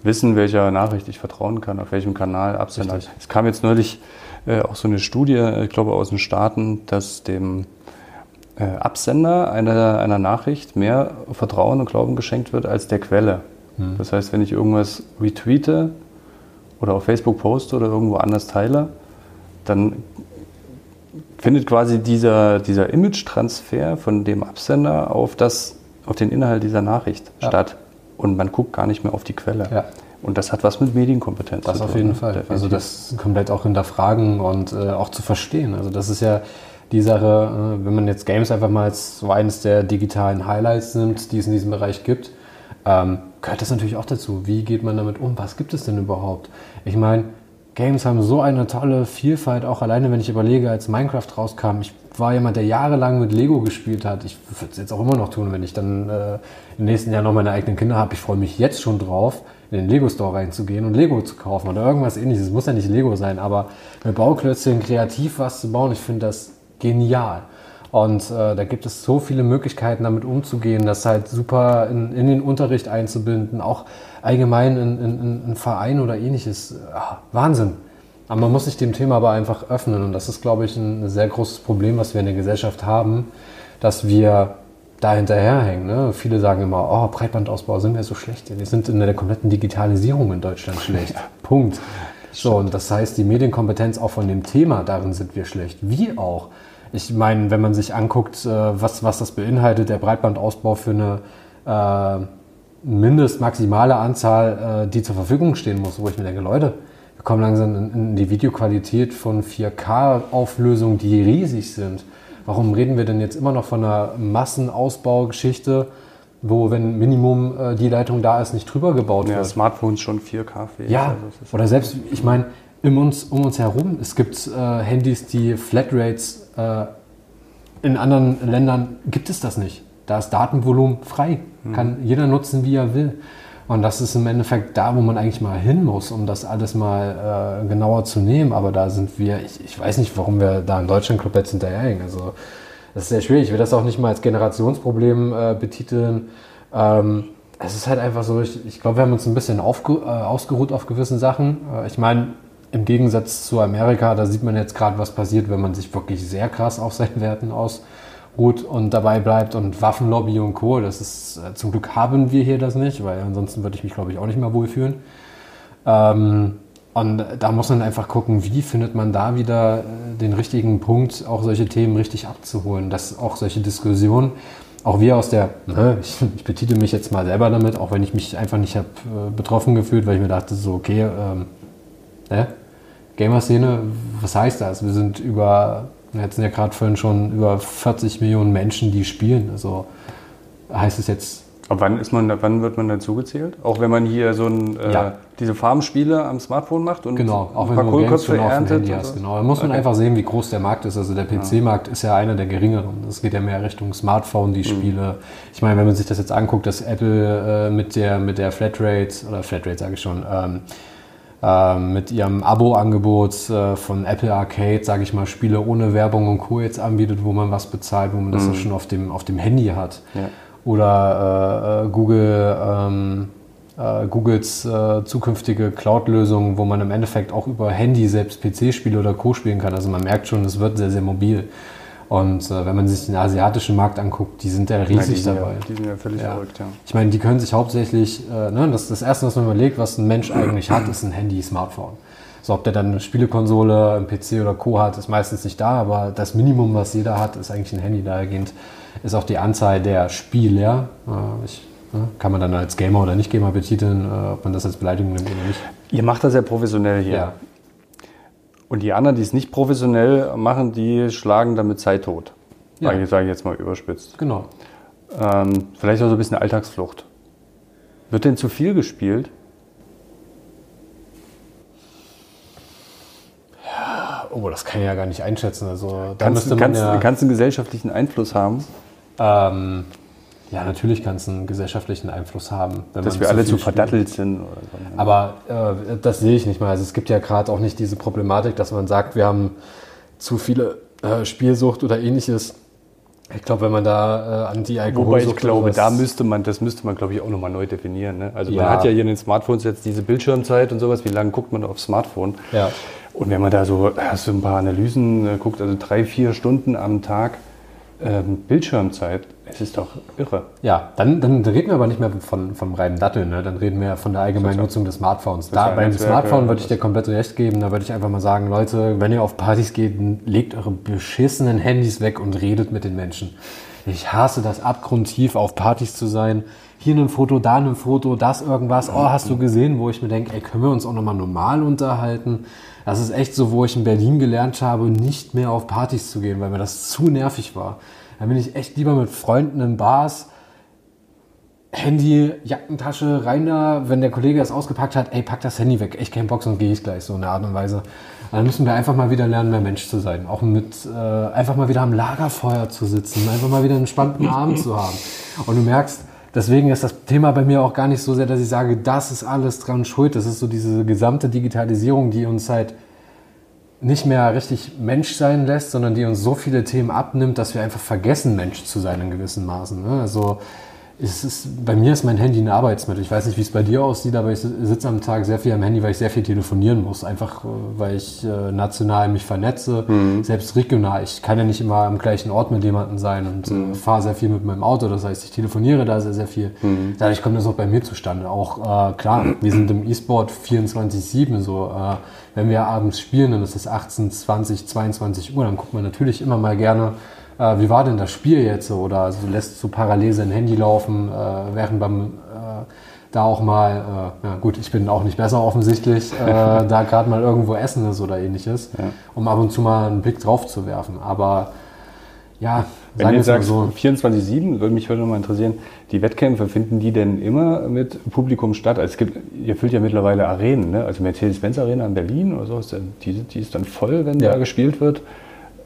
wissen, welcher Nachricht ich vertrauen kann, auf welchem Kanal Absender. Richtig. Es kam jetzt neulich äh, auch so eine Studie, äh, ich glaube aus den Staaten, dass dem äh, Absender einer, einer Nachricht mehr Vertrauen und Glauben geschenkt wird als der Quelle. Hm. Das heißt, wenn ich irgendwas retweete oder auf Facebook poste oder irgendwo anders teile, dann findet quasi dieser, dieser Image-Transfer von dem Absender auf, das, auf den Inhalt dieser Nachricht ja. statt und man guckt gar nicht mehr auf die Quelle. Ja. Und das hat was mit Medienkompetenz das zu tun. Das auf jeden ne? Fall. Definitiv. Also das komplett auch hinterfragen und äh, auch zu verstehen. Also das ist ja die Sache, äh, wenn man jetzt Games einfach mal als so eines der digitalen Highlights nimmt, die es in diesem Bereich gibt, ähm, gehört das natürlich auch dazu. Wie geht man damit um? Was gibt es denn überhaupt? Ich meine, Games haben so eine tolle Vielfalt, auch alleine wenn ich überlege, als Minecraft rauskam. Ich war jemand, der jahrelang mit Lego gespielt hat. Ich würde es jetzt auch immer noch tun, wenn ich dann äh, im nächsten Jahr noch meine eigenen Kinder habe. Ich freue mich jetzt schon drauf, in den Lego Store reinzugehen und Lego zu kaufen oder irgendwas ähnliches. Es muss ja nicht Lego sein, aber mit Bauklötzchen kreativ was zu bauen, ich finde das genial. Und äh, da gibt es so viele Möglichkeiten, damit umzugehen, das halt super in, in den Unterricht einzubinden, auch allgemein in, in, in Verein oder ähnliches. Ja, Wahnsinn. Aber man muss sich dem Thema aber einfach öffnen. Und das ist, glaube ich, ein sehr großes Problem, was wir in der Gesellschaft haben, dass wir da hinterherhängen. Ne? Viele sagen immer, oh, Breitbandausbau sind wir so schlecht. Wir sind in der kompletten Digitalisierung in Deutschland schlecht. Punkt. So, und das heißt, die Medienkompetenz auch von dem Thema, darin sind wir schlecht. Wie auch. Ich meine, wenn man sich anguckt, äh, was, was das beinhaltet, der Breitbandausbau für eine äh, mindest-maximale Anzahl, äh, die zur Verfügung stehen muss, wo ich mir denke, Leute, wir kommen langsam in, in die Videoqualität von 4K-Auflösungen, die riesig sind. Warum reden wir denn jetzt immer noch von einer Massenausbaugeschichte, wo, wenn Minimum äh, die Leitung da ist, nicht drüber gebaut ja, wird? Smartphones schon 4K-fähig. Ja, also oder selbst, ich meine, um uns, um uns herum, es gibt äh, Handys, die Flatrates, äh, in anderen Ländern gibt es das nicht. Da ist Datenvolumen frei, mhm. kann jeder nutzen, wie er will. Und das ist im Endeffekt da, wo man eigentlich mal hin muss, um das alles mal äh, genauer zu nehmen. Aber da sind wir, ich, ich, weiß nicht, warum wir da im Deutschlandclub jetzt hinterherhängen. Also das ist sehr schwierig. Ich will das auch nicht mal als Generationsproblem äh, betiteln. Ähm, es ist halt einfach so, ich, ich glaube, wir haben uns ein bisschen aufge, äh, ausgeruht auf gewissen Sachen. Äh, ich meine, im Gegensatz zu Amerika, da sieht man jetzt gerade, was passiert, wenn man sich wirklich sehr krass auf seinen Werten aus ruht und dabei bleibt und Waffenlobby und Co. Das ist äh, zum Glück haben wir hier das nicht, weil ansonsten würde ich mich, glaube ich, auch nicht mehr wohlfühlen. Ähm, und da muss man einfach gucken, wie findet man da wieder äh, den richtigen Punkt, auch solche Themen richtig abzuholen, dass auch solche Diskussionen, auch wir aus der, ne, ich, ich betitel mich jetzt mal selber damit, auch wenn ich mich einfach nicht habe äh, betroffen gefühlt, weil ich mir dachte, so, okay, ähm, ne? Gamer-Szene, was heißt das? Wir sind über wir hatten ja gerade vorhin schon über 40 Millionen Menschen, die spielen. Also heißt es jetzt. Aber wann, ist man, wann wird man dazu gezählt? Auch wenn man hier so ein, äh, ja. diese Farmspiele am Smartphone macht und genau, auch wenn ein paar Kohlköpfe erntet? Hast, so? Genau, da muss man okay. einfach sehen, wie groß der Markt ist. Also der PC-Markt ist ja einer der geringeren. Es geht ja mehr Richtung Smartphone, die mhm. Spiele. Ich meine, wenn man sich das jetzt anguckt, dass Apple äh, mit, der, mit der Flatrate, oder Flatrate sage ich schon, ähm, äh, mit ihrem Abo-Angebot äh, von Apple Arcade, sage ich mal, Spiele ohne Werbung und Co. jetzt anbietet, wo man was bezahlt, wo man das Mhm. schon auf dem, auf dem Handy hat. Ja. Oder äh, äh, Google, ähm, äh, Googles äh, zukünftige Cloud-Lösung, wo man im Endeffekt auch über Handy selbst PC-Spiele oder Co. spielen kann. Also man merkt schon, es wird sehr, sehr mobil. Und äh, wenn man sich den asiatischen Markt anguckt, die sind ja Ja, riesig die, sind dabei. ja, die sind ja völlig Ja. verrückt, ja. Ich meine, die können sich hauptsächlich, äh, ne, das, das Erste, was man überlegt, was ein Mensch eigentlich hat, ist ein Handy, Smartphone. So, ob der dann eine Spielekonsole, ein PC oder Co. hat, ist meistens nicht da, aber das Minimum, was jeder hat, ist eigentlich ein Handy. Dahergehend ist auch die Anzahl der Spieler, äh, ich, ne, kann man dann als Gamer oder Nicht-Gamer betiteln, äh, ob man das als Beleidigung nimmt oder nicht. Ihr macht das ja professionell hier. Ja. Und die anderen, die es nicht professionell machen, die schlagen damit Zeit tot. Ja. Sage ich, sage ich jetzt mal überspitzt. Genau. Ähm, vielleicht auch so ein bisschen Alltagsflucht. Wird denn zu viel gespielt? Oh, das kann ich ja gar nicht einschätzen. Also, da Kannst, müsste man kannst, ja, kannst einen gesellschaftlichen Einfluss haben, ähm, ja, natürlich kann es einen gesellschaftlichen Einfluss haben. Dass man wir alle viel zu spielt. verdattelt sind? Oder so. Aber äh, das sehe ich nicht mal. Also es gibt ja gerade auch nicht diese Problematik, dass man sagt, wir haben zu viele äh, Spielsucht oder ähnliches. Ich glaube, wenn man da äh, an die Alkoholsucht Wobei ich glaube, da müsste man, das müsste man, glaube ich, auch nochmal neu definieren. Ne? Also man Ja. hat ja hier in den Smartphones jetzt diese Bildschirmzeit und sowas. Wie lange guckt man aufs Smartphone? Ja. Und wenn man da so, hast du ein paar Analysen äh, guckt, also drei, vier Stunden am Tag ähm, Bildschirmzeit, es ist doch irre. Ja, dann, dann reden wir aber nicht mehr von, vom reinen Datteln, ne? dann reden wir von der allgemeinen Nutzung des Smartphones. Da, beim Smartphone würde ich dir komplett recht geben, da würde ich einfach mal sagen, Leute, wenn ihr auf Partys geht, legt eure beschissenen Handys weg und redet mit den Menschen. Ich hasse das abgrundtief, auf Partys zu sein. Hier ein Foto, da ein Foto, das irgendwas. Oh, hast du gesehen, wo ich mir denke, ey, können wir uns auch nochmal normal unterhalten? Das ist echt so, wo ich in Berlin gelernt habe, nicht mehr auf Partys zu gehen, weil mir das zu nervig war. Da bin ich echt lieber mit Freunden in Bars, Handy, Jackentasche, rein da, wenn der Kollege das ausgepackt hat, ey, pack das Handy weg, echt kein Bock, sonst gehe ich gleich, so in der Art und Weise. Dann müssen wir einfach mal wieder lernen, mehr Mensch zu sein. Auch mit, äh, einfach mal wieder am Lagerfeuer zu sitzen, einfach mal wieder einen entspannten Abend zu haben. Und du merkst, deswegen ist das Thema bei mir auch gar nicht so sehr, dass ich sage, das ist alles dran schuld. Das ist so diese gesamte Digitalisierung, die uns halt nicht mehr richtig Mensch sein lässt, sondern die uns so viele Themen abnimmt, dass wir einfach vergessen, Mensch zu sein in gewissen Maßen. Ne? Also es ist, bei mir ist mein Handy ein Arbeitsmittel. Ich weiß nicht, wie es bei dir aussieht, aber ich sitze am Tag sehr viel am Handy, weil ich sehr viel telefonieren muss. Einfach, äh, weil ich äh, national mich vernetze, selbst regional. Ich kann ja nicht immer am gleichen Ort mit jemandem sein und äh, fahre sehr viel mit meinem Auto. Das heißt, ich telefoniere da sehr, sehr viel. Dadurch kommt das auch bei mir zustande. Auch äh, klar, wir sind im E-Sport 24-7 so. Äh, wenn wir abends spielen, dann ist es 18, 20, 22 Uhr, dann guckt man natürlich immer mal gerne, äh, wie war denn das Spiel jetzt? Oder also lässt so parallel sein Handy laufen, äh, während beim äh, da auch mal, äh, ja gut, ich bin auch nicht besser offensichtlich, äh, da gerade mal irgendwo essen ist oder ähnliches, um ab und zu mal einen Blick drauf zu werfen. Aber ja, Wenn du jetzt sagst, so. 24-7, würde mich heute noch mal interessieren, die Wettkämpfe, finden die denn immer mit Publikum statt? Also es gibt, ihr füllt ja mittlerweile Arenen, ne? also Mercedes-Benz Arena in Berlin oder so, ist dann, die, die ist dann voll, wenn Ja. da gespielt wird.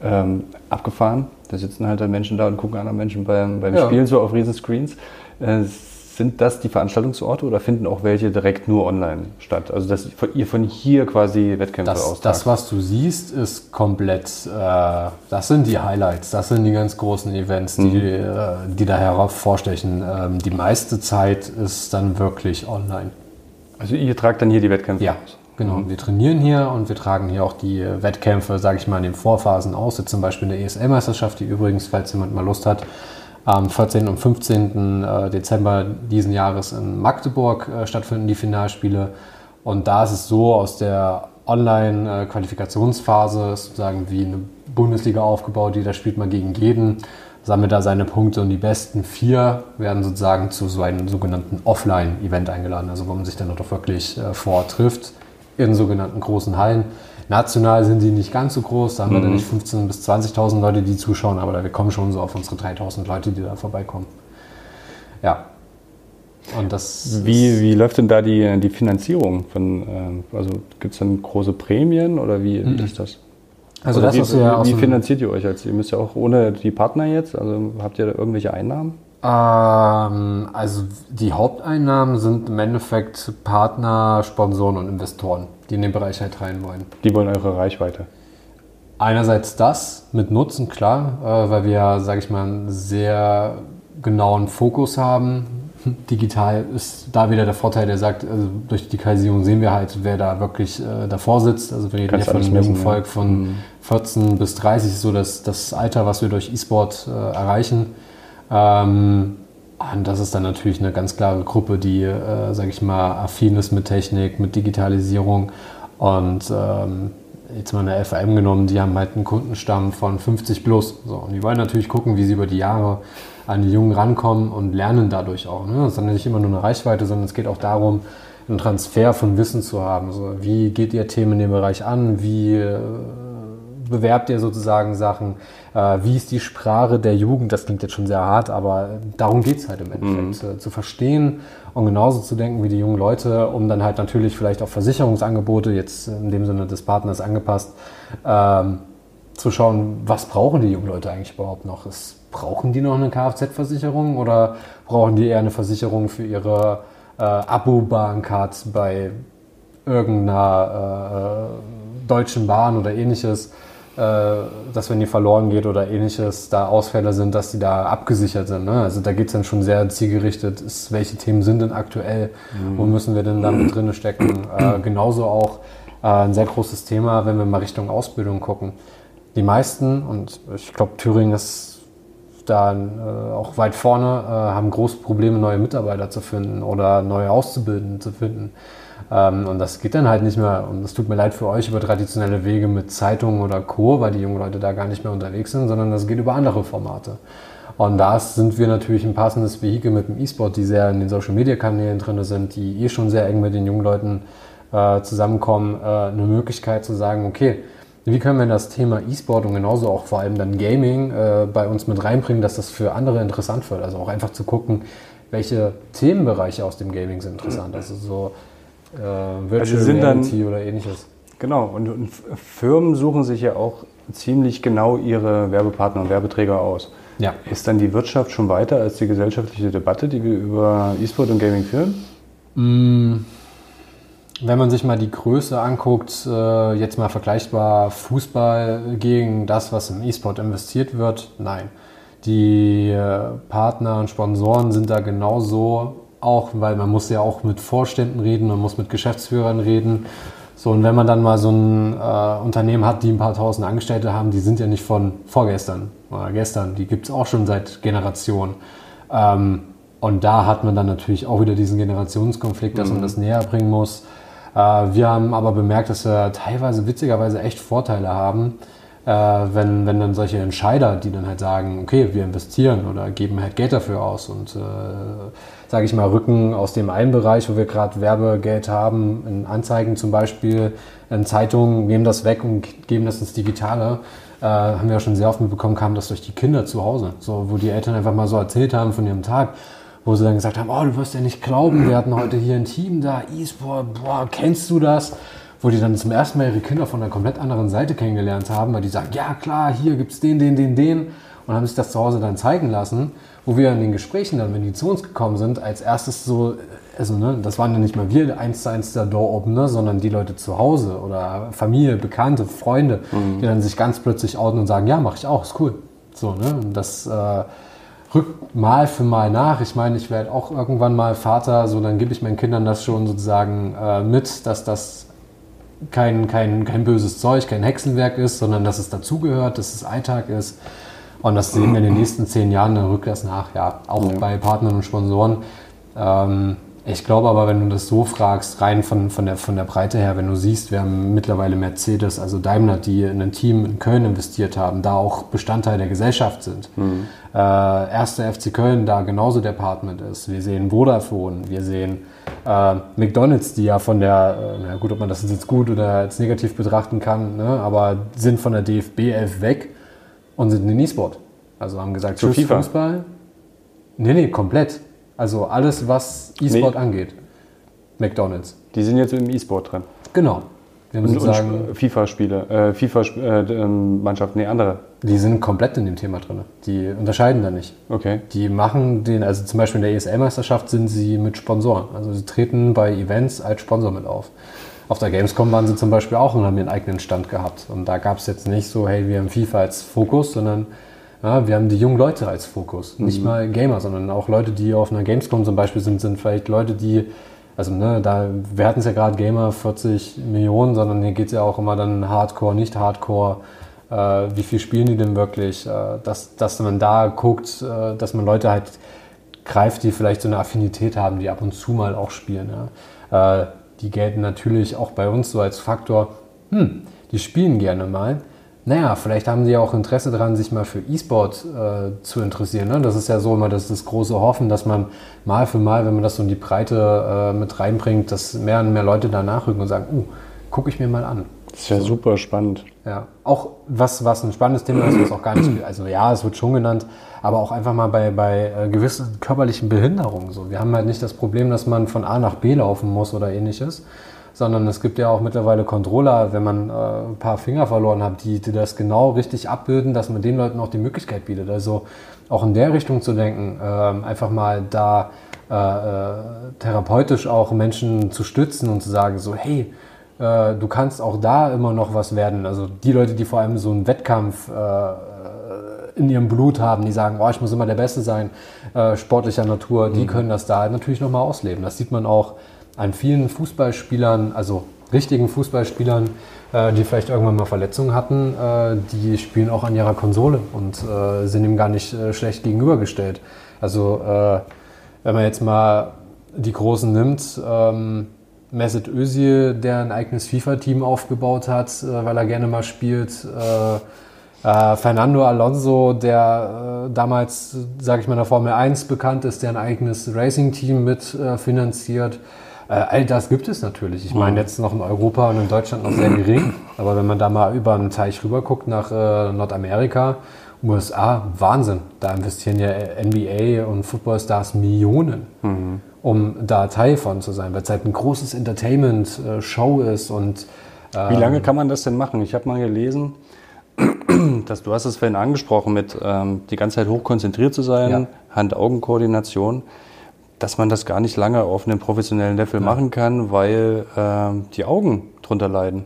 Ähm, abgefahren, da sitzen halt dann Menschen da und gucken anderen Menschen beim, beim Ja. Spielen so auf Riesenscreens. Äh, sind das die Veranstaltungsorte oder finden auch welche direkt nur online statt? Also dass ihr von hier quasi Wettkämpfe Das, austragt? das, was du siehst, ist komplett, äh, das sind die Highlights, das sind die ganz großen Events, die, äh, die da hervorstechen. Ähm, die meiste Zeit ist dann wirklich online. also ihr tragt dann hier die Wettkämpfe Ja, aus? genau. Wir trainieren hier und wir tragen hier auch die Wettkämpfe, sage ich mal, in den Vorphasen aus. Jetzt zum Beispiel eine ESL-Meisterschaft, die übrigens, falls jemand mal Lust hat, am 14. und 15. äh, Dezember diesen Jahres in Magdeburg äh, stattfinden, die Finalspiele. Und da ist es so, aus der Online-Qualifikationsphase ist sozusagen wie eine Bundesliga aufgebaut, jeder spielt mal gegen jeden, sammelt da seine Punkte und die besten vier werden sozusagen zu so einem sogenannten Offline-Event eingeladen, also wo man sich dann auch wirklich äh, vor Ort trifft, in sogenannten großen Hallen. National sind die nicht ganz so groß, da haben wir dann nicht 15.000 bis 20.000 Leute, die zuschauen, aber da- wir kommen schon so auf unsere 3.000 Leute, die da vorbeikommen. Ja. Und das Wie, wie läuft denn da die, die Finanzierung? Von, ähm, also gibt es dann große Prämien oder wie, wie ist das? Mhm. Also Oder das, wie, wir aus wie dem- finanziert ihr euch jetzt? Ihr müsst ja auch ohne die Partner jetzt, also habt ihr da irgendwelche Einnahmen? Ähm, also die Haupteinnahmen sind im Endeffekt Partner, Sponsoren und Investoren, die in den Bereich halt rein wollen. Die wollen eure Reichweite. Einerseits das mit Nutzen, klar, äh, weil wir, sage ich mal, einen sehr genauen Fokus haben. Digital ist da wieder der Vorteil, der sagt, also durch die Digitalisierung sehen wir halt, wer da wirklich äh, davor sitzt. Also wir reden Kannst ja von einem jungen Volk ja. von Mhm. 14 bis 30, so das, das Alter, was wir durch E-Sport äh, erreichen. Ähm, und das ist dann natürlich eine ganz klare Gruppe, die, äh, sage ich mal, affin ist mit Technik, mit Digitalisierung. Und ähm, jetzt mal eine FAM genommen, die haben halt einen Kundenstamm von 50 plus. So, und die wollen natürlich gucken, wie sie über die Jahre an die Jungen rankommen und lernen dadurch auch. Ne? Das ist dann nicht immer nur eine Reichweite, sondern es geht auch darum, einen Transfer von Wissen zu haben. So, wie geht ihr Themen in dem Bereich an? Wie äh, bewerbt ihr sozusagen Sachen? Äh, wie ist die Sprache der Jugend? Das klingt jetzt schon sehr hart, aber darum geht es halt im Endeffekt. Äh, zu verstehen und genauso zu denken wie die jungen Leute, um dann halt natürlich vielleicht auch Versicherungsangebote, jetzt in dem Sinne des Partners angepasst, ähm, zu schauen, was brauchen die jungen Leute eigentlich überhaupt noch? Ist, brauchen die noch eine Kfz-Versicherung oder brauchen die eher eine Versicherung für ihre äh, Abo-Bahncard bei irgendeiner äh, deutschen Bahn oder ähnliches, äh, dass wenn die verloren geht oder ähnliches, da Ausfälle sind, dass die da abgesichert sind. Ne? Also da geht es dann schon sehr zielgerichtet, ist, welche Themen sind denn aktuell, wo müssen wir denn da mit drin stecken. Äh, genauso auch äh, ein sehr großes Thema, wenn wir mal Richtung Ausbildung gucken. Die meisten, und ich glaube, Thüringen ist da äh, auch weit vorne, äh, haben große Probleme, neue Mitarbeiter zu finden oder neue Auszubildende zu finden. Ähm, und das geht dann halt nicht mehr, und das tut mir leid für euch, über traditionelle Wege mit Zeitungen oder Co., weil die jungen Leute da gar nicht mehr unterwegs sind, sondern das geht über andere Formate. Und da sind wir natürlich ein passendes Vehikel mit dem E-Sport, die sehr in den Social-Media-Kanälen drin sind, die eh schon sehr eng mit den jungen Leuten äh, zusammenkommen, äh, eine Möglichkeit zu sagen, okay, wie können wir das Thema E-Sport und genauso auch vor allem dann Gaming äh, bei uns mit reinbringen, dass das für andere interessant wird? Also auch einfach zu gucken, welche Themenbereiche aus dem Gaming sind interessant. Also so äh, Virtual Also sind dann- Reality oder ähnliches. Genau, und, und Firmen suchen sich ja auch ziemlich genau ihre Werbepartner und Werbeträger aus. Ja. Ist dann die Wirtschaft schon weiter als die gesellschaftliche Debatte, die wir über E-Sport und Gaming führen? Wenn man sich mal die Größe anguckt, äh, jetzt mal vergleichbar Fußball gegen das, was im E-Sport investiert wird, nein. Die äh, Partner und Sponsoren sind da genauso, auch weil man muss ja auch mit Vorständen reden, man muss mit Geschäftsführern reden. So, und wenn man dann mal so ein äh, Unternehmen hat, die ein paar tausend Angestellte haben, die sind ja nicht von vorgestern oder gestern, die gibt es auch schon seit Generationen. Ähm, und da hat man dann natürlich auch wieder diesen Generationskonflikt, dass man das näher bringen muss. Äh, wir haben aber bemerkt, dass wir teilweise witzigerweise echt Vorteile haben, äh, wenn, wenn dann solche Entscheider, die dann halt sagen, okay, wir investieren oder geben halt Geld dafür aus und äh, sage ich mal, rücken aus dem einen Bereich, wo wir gerade Werbegeld haben, in Anzeigen zum Beispiel, in Zeitungen, nehmen das weg und geben das ins Digitale. Äh, haben wir ja schon sehr oft mitbekommen, kam das durch die Kinder zu Hause, so, wo die Eltern einfach mal so erzählt haben von ihrem Tag wo sie dann gesagt haben, oh, du wirst ja nicht glauben, wir hatten heute hier ein Team da, E-Sport, boah, kennst du das? Wo die dann zum ersten Mal ihre Kinder von einer komplett anderen Seite kennengelernt haben, weil die sagen, ja klar, hier gibt's den, den, den, den und haben sich das zu Hause dann zeigen lassen, wo wir in den Gesprächen dann, wenn die zu uns gekommen sind, als erstes so, also ne, das waren ja nicht mal wir eins zu eins der Door-Opener, sondern die Leute zu Hause oder Familie, Bekannte, Freunde, die dann sich ganz plötzlich outen und sagen, ja, mache ich auch, ist cool. So, ne, und das äh, rückt mal für mal nach. Ich meine, ich werde auch irgendwann mal Vater, so dann gebe ich meinen Kindern das schon sozusagen äh, mit, dass das kein, kein, kein böses Zeug, kein Hexenwerk ist, sondern dass es dazugehört, dass es Alltag ist. Und das sehen wir in den nächsten zehn Jahren, dann rückt das nach, ja, auch Ja. bei Partnern und Sponsoren. Ähm, ich glaube aber, wenn du das so fragst, rein von, von, der, von der Breite her, wenn du siehst, wir haben mittlerweile Mercedes, also Daimler, die in ein Team in Köln investiert haben, da auch Bestandteil der Gesellschaft sind. Äh, erster FC Köln, da genauso der Partner ist. Wir sehen Vodafone, wir sehen äh, McDonalds, die ja von der, äh, na gut, ob man das jetzt gut oder als negativ betrachten kann, ne, aber sind von der DFB 11 weg und sind in den E-Sport. Also haben gesagt, tschüss FIFA? Fußball. Nee, nee, komplett. Also alles, was E-Sport Nee. angeht. McDonalds. Die sind jetzt im E-Sport drin. Genau. Wir müssen und sagen, Sp- FIFA-Spiele, äh, FIFA-Mannschaften, nee, andere. die sind komplett in dem Thema drin. Die unterscheiden da nicht. Okay. Die machen den, also zum Beispiel in der ESL-Meisterschaft sind sie mit Sponsoren. Also sie treten bei Events als Sponsor mit auf. Auf der Gamescom waren sie zum Beispiel auch und haben ihren eigenen Stand gehabt. Und da gab es jetzt nicht so, hey, wir haben FIFA als Fokus, sondern ja, wir haben die jungen Leute als Fokus. Nicht Mhm. mal Gamer, sondern auch Leute, die auf einer Gamescom zum Beispiel sind, sind vielleicht Leute, die, also ne, da, wir hatten es ja gerade Gamer 40 Millionen, sondern hier geht es ja auch immer dann Hardcore, nicht Hardcore. Äh, wie viel spielen die denn wirklich? Äh, dass, dass man da guckt, äh, dass man Leute halt greift, die vielleicht so eine Affinität haben, die ab und zu mal auch spielen. Ja. Die gelten natürlich auch bei uns so als Faktor, hm, die spielen gerne mal. Naja, vielleicht haben die ja auch Interesse daran, sich mal für E-Sport äh, zu interessieren. Ne? Das ist ja so immer das, das große Hoffen, dass man mal für mal, wenn man das so in die Breite äh, mit reinbringt, dass mehr und mehr Leute da nachrücken und sagen, uh, gucke ich mir mal an. Das ist ja super spannend. Ja, auch was, was ein spannendes Thema ist, was auch gar nicht, also ja, es wird schon genannt, aber auch einfach mal bei, bei äh, gewissen körperlichen Behinderungen. So. Wir haben halt nicht das Problem, dass man von A nach B laufen muss oder ähnliches, sondern es gibt ja auch mittlerweile Controller, wenn man äh, ein paar Finger verloren hat, die, die das genau richtig abbilden, dass man den Leuten auch die Möglichkeit bietet. Also auch in der Richtung zu denken, ähm, einfach mal da äh, äh, therapeutisch auch Menschen zu stützen und zu sagen, so, hey, äh, du kannst auch da immer noch was werden. Also die Leute, die vor allem so einen Wettkampf äh, in ihrem Blut haben, die sagen, oh, ich muss immer der Beste sein, äh, sportlicher Natur, die können das da natürlich nochmal ausleben. Das sieht man auch an vielen Fußballspielern, also richtigen Fußballspielern, äh, die vielleicht irgendwann mal Verletzungen hatten, äh, die spielen auch an ihrer Konsole und sind ihm gar nicht schlecht gegenübergestellt. Also wenn man jetzt mal die Großen nimmt, ähm, Mesut Özil, der ein eigenes FIFA-Team aufgebaut hat, äh, weil er gerne mal spielt. Äh, äh, Fernando Alonso, der damals, sage ich mal, in der Formel 1 bekannt ist, der ein eigenes Racing-Team mit finanziert. Äh, all das gibt es natürlich. Ich meine, jetzt noch in Europa und in Deutschland noch sehr gering. Aber wenn man da mal über einen Teich rüber guckt nach Nordamerika, USA, Wahnsinn. Da investieren ja NBA und Footballstars Millionen, um da Teil von zu sein, weil es halt ein großes Entertainment-Show ist und Wie lange kann man das denn machen? Ich habe mal gelesen, dass du hast es vorhin angesprochen, mit ähm, die ganze Zeit hoch konzentriert zu sein, Ja. Hand-Augen-Koordination, dass man das gar nicht lange auf einem professionellen Level machen kann, weil ähm, die Augen drunter leiden.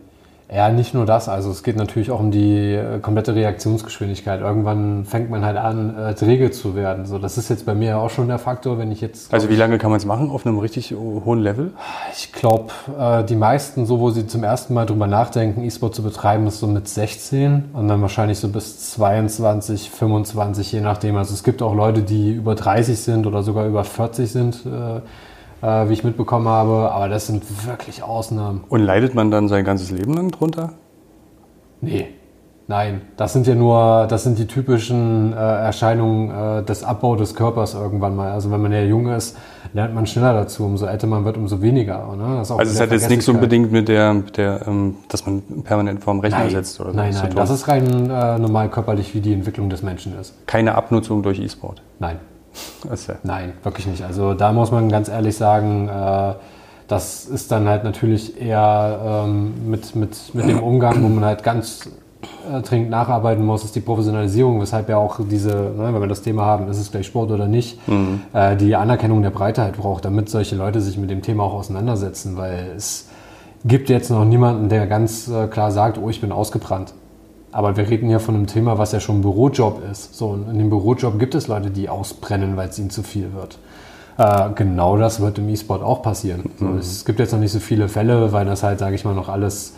Ja, nicht nur das. Also es geht natürlich auch um die äh, komplette Reaktionsgeschwindigkeit. Irgendwann fängt man halt an, äh, träge zu werden. So, das ist jetzt bei mir auch schon der Faktor, wenn ich jetzt. Also wie lange kann man es machen auf einem richtig hohen Level? Ich glaube, äh, die meisten, so wo sie zum ersten Mal drüber nachdenken, E-Sport zu betreiben, ist so mit 16 und dann wahrscheinlich so bis 22, 25, je nachdem. Also es gibt auch Leute, die über 30 sind oder sogar über 40 sind, äh, äh, wie ich mitbekommen habe. Aber das sind wirklich Ausnahmen. Und leidet man dann sein ganzes Leben lang drunter? Nee. Nein, das sind ja nur, das sind die typischen äh, Erscheinungen äh, des Abbau des Körpers irgendwann mal. Also wenn man ja jung ist, lernt man schneller dazu. Umso älter man wird, umso weniger. Ne? Das ist auch Also es hat jetzt nichts unbedingt mit der, mit der ähm, dass man permanent vorm Rechner Nein, sitzt oder so nein, nein, das ist rein äh, normal körperlich, wie die Entwicklung des Menschen ist. Keine Abnutzung durch E-Sport. Nein, Ist ja- nein, wirklich nicht. Also da muss man ganz ehrlich sagen, äh, das ist dann halt natürlich eher ähm, mit, mit, mit dem Umgang, wo man halt ganz äh, dringend nacharbeiten muss, ist die Professionalisierung, weshalb ja auch diese, ne, wenn wir das Thema haben, ist es gleich Sport oder nicht, äh, die Anerkennung der Breite halt braucht, damit solche Leute sich mit dem Thema auch auseinandersetzen, weil es gibt jetzt noch niemanden, der ganz äh, klar sagt, oh, ich bin ausgebrannt. Aber wir reden hier von einem Thema, was ja schon ein Bürojob ist. So, und in dem Bürojob gibt es Leute, die ausbrennen, weil es ihnen zu viel wird. Äh, genau das wird im E-Sport auch passieren. So, es gibt jetzt noch nicht so viele Fälle, weil das halt, sage ich mal, noch alles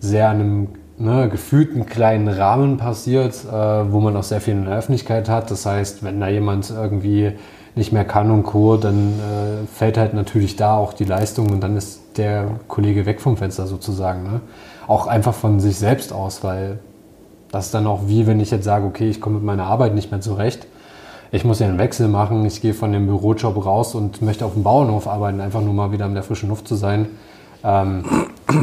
sehr an einem ne, gefühlten kleinen Rahmen passiert, äh, wo man auch sehr viel in der Öffentlichkeit hat. Das heißt, wenn da jemand irgendwie nicht mehr kann und Co., dann äh, fällt halt natürlich da auch die Leistung und dann ist der Kollege weg vom Fenster sozusagen. Ne? Auch einfach von sich selbst aus, weil das ist dann auch wie, wenn ich jetzt sage, okay, ich komme mit meiner Arbeit nicht mehr zurecht. Ich muss ja einen Wechsel machen, ich gehe von dem Bürojob raus und möchte auf dem Bauernhof arbeiten, einfach nur mal wieder in der frischen Luft zu sein. Ähm,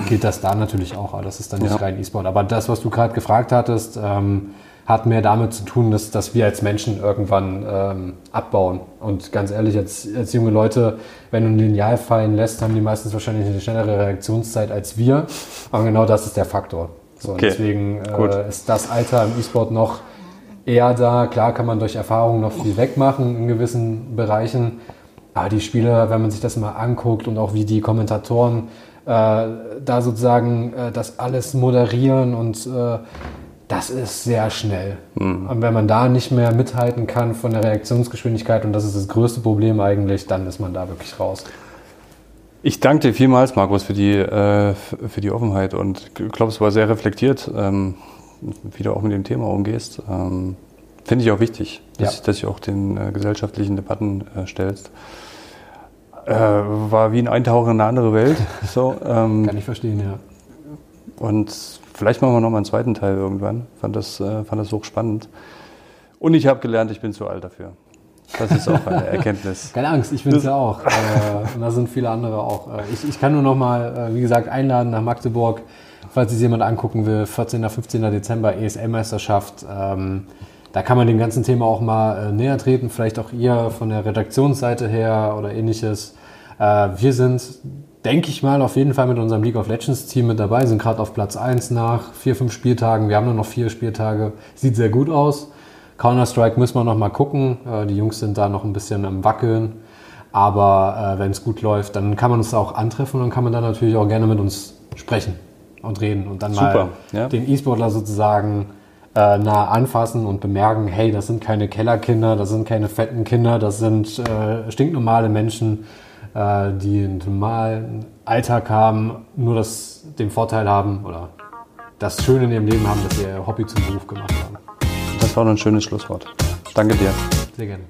gilt das da natürlich auch, aber das ist dann nicht Ja. rein E-Sport. Aber das, was du gerade gefragt hattest, ähm, hat mehr damit zu tun, dass, dass wir als Menschen irgendwann ähm, abbauen. Und ganz ehrlich, als, als junge Leute, wenn du ein Lineal fallen lässt, haben die meistens wahrscheinlich eine schnellere Reaktionszeit als wir. Aber genau das ist der Faktor. So, Okay, deswegen äh, ist das Alter im E-Sport noch eher da. Klar kann man durch Erfahrung noch viel wegmachen in gewissen Bereichen. Aber die Spieler, wenn man sich das mal anguckt und auch wie die Kommentatoren äh, da sozusagen äh, das alles moderieren und äh, das ist sehr schnell. Mhm. Und wenn man da nicht mehr mithalten kann von der Reaktionsgeschwindigkeit, und das ist das größte Problem eigentlich, dann ist man da wirklich raus. Ich danke dir vielmals, Markus, für die, äh, für die Offenheit und ich glaube, es war sehr reflektiert, ähm, wie du auch mit dem Thema umgehst. Ähm, Finde ich auch wichtig, dass, ja. dass du auch den äh, gesellschaftlichen Debatten äh, stellst. Äh, war wie ein Eintauchen in eine andere Welt. So, ähm, Kann ich verstehen, ja. Und vielleicht machen wir noch mal einen zweiten Teil irgendwann. Fand das, äh, fand das hochspannend. Und ich habe gelernt, ich bin zu alt dafür. Das ist auch eine Erkenntnis. Keine Angst, ich bin es ja auch. Äh, und da sind viele andere auch. Äh, ich, ich kann nur noch mal, äh, wie gesagt, einladen nach Magdeburg, falls sich jemand angucken will. 14. 15. Dezember ESL-Meisterschaft. Ähm, da kann man dem ganzen Thema auch mal näher treten, vielleicht auch ihr von der Redaktionsseite her oder ähnliches. wir sind, denke ich mal, auf jeden Fall mit unserem League of Legends Team mit dabei, sind gerade auf Platz 1 nach vier, fünf Spieltagen. Wir haben nur noch vier Spieltage. Sieht sehr gut aus. Counter-Strike müssen wir noch mal gucken. Äh, die Jungs sind da noch ein bisschen am Wackeln. Aber äh, wenn es gut läuft, dann kann man uns auch antreffen und dann kann man dann natürlich auch gerne mit uns sprechen und reden und dann Super, mal ja. den E-Sportler sozusagen äh, nah anfassen und bemerken, hey, das sind keine Kellerkinder, das sind keine fetten Kinder, das sind äh, stinknormale Menschen, äh, die einen normalen Alltag haben, nur das, den Vorteil haben oder das Schöne in ihrem Leben haben, dass sie ihr Hobby zum Beruf gemacht haben. Das war ein schönes Schlusswort. Danke dir. Sehr gerne.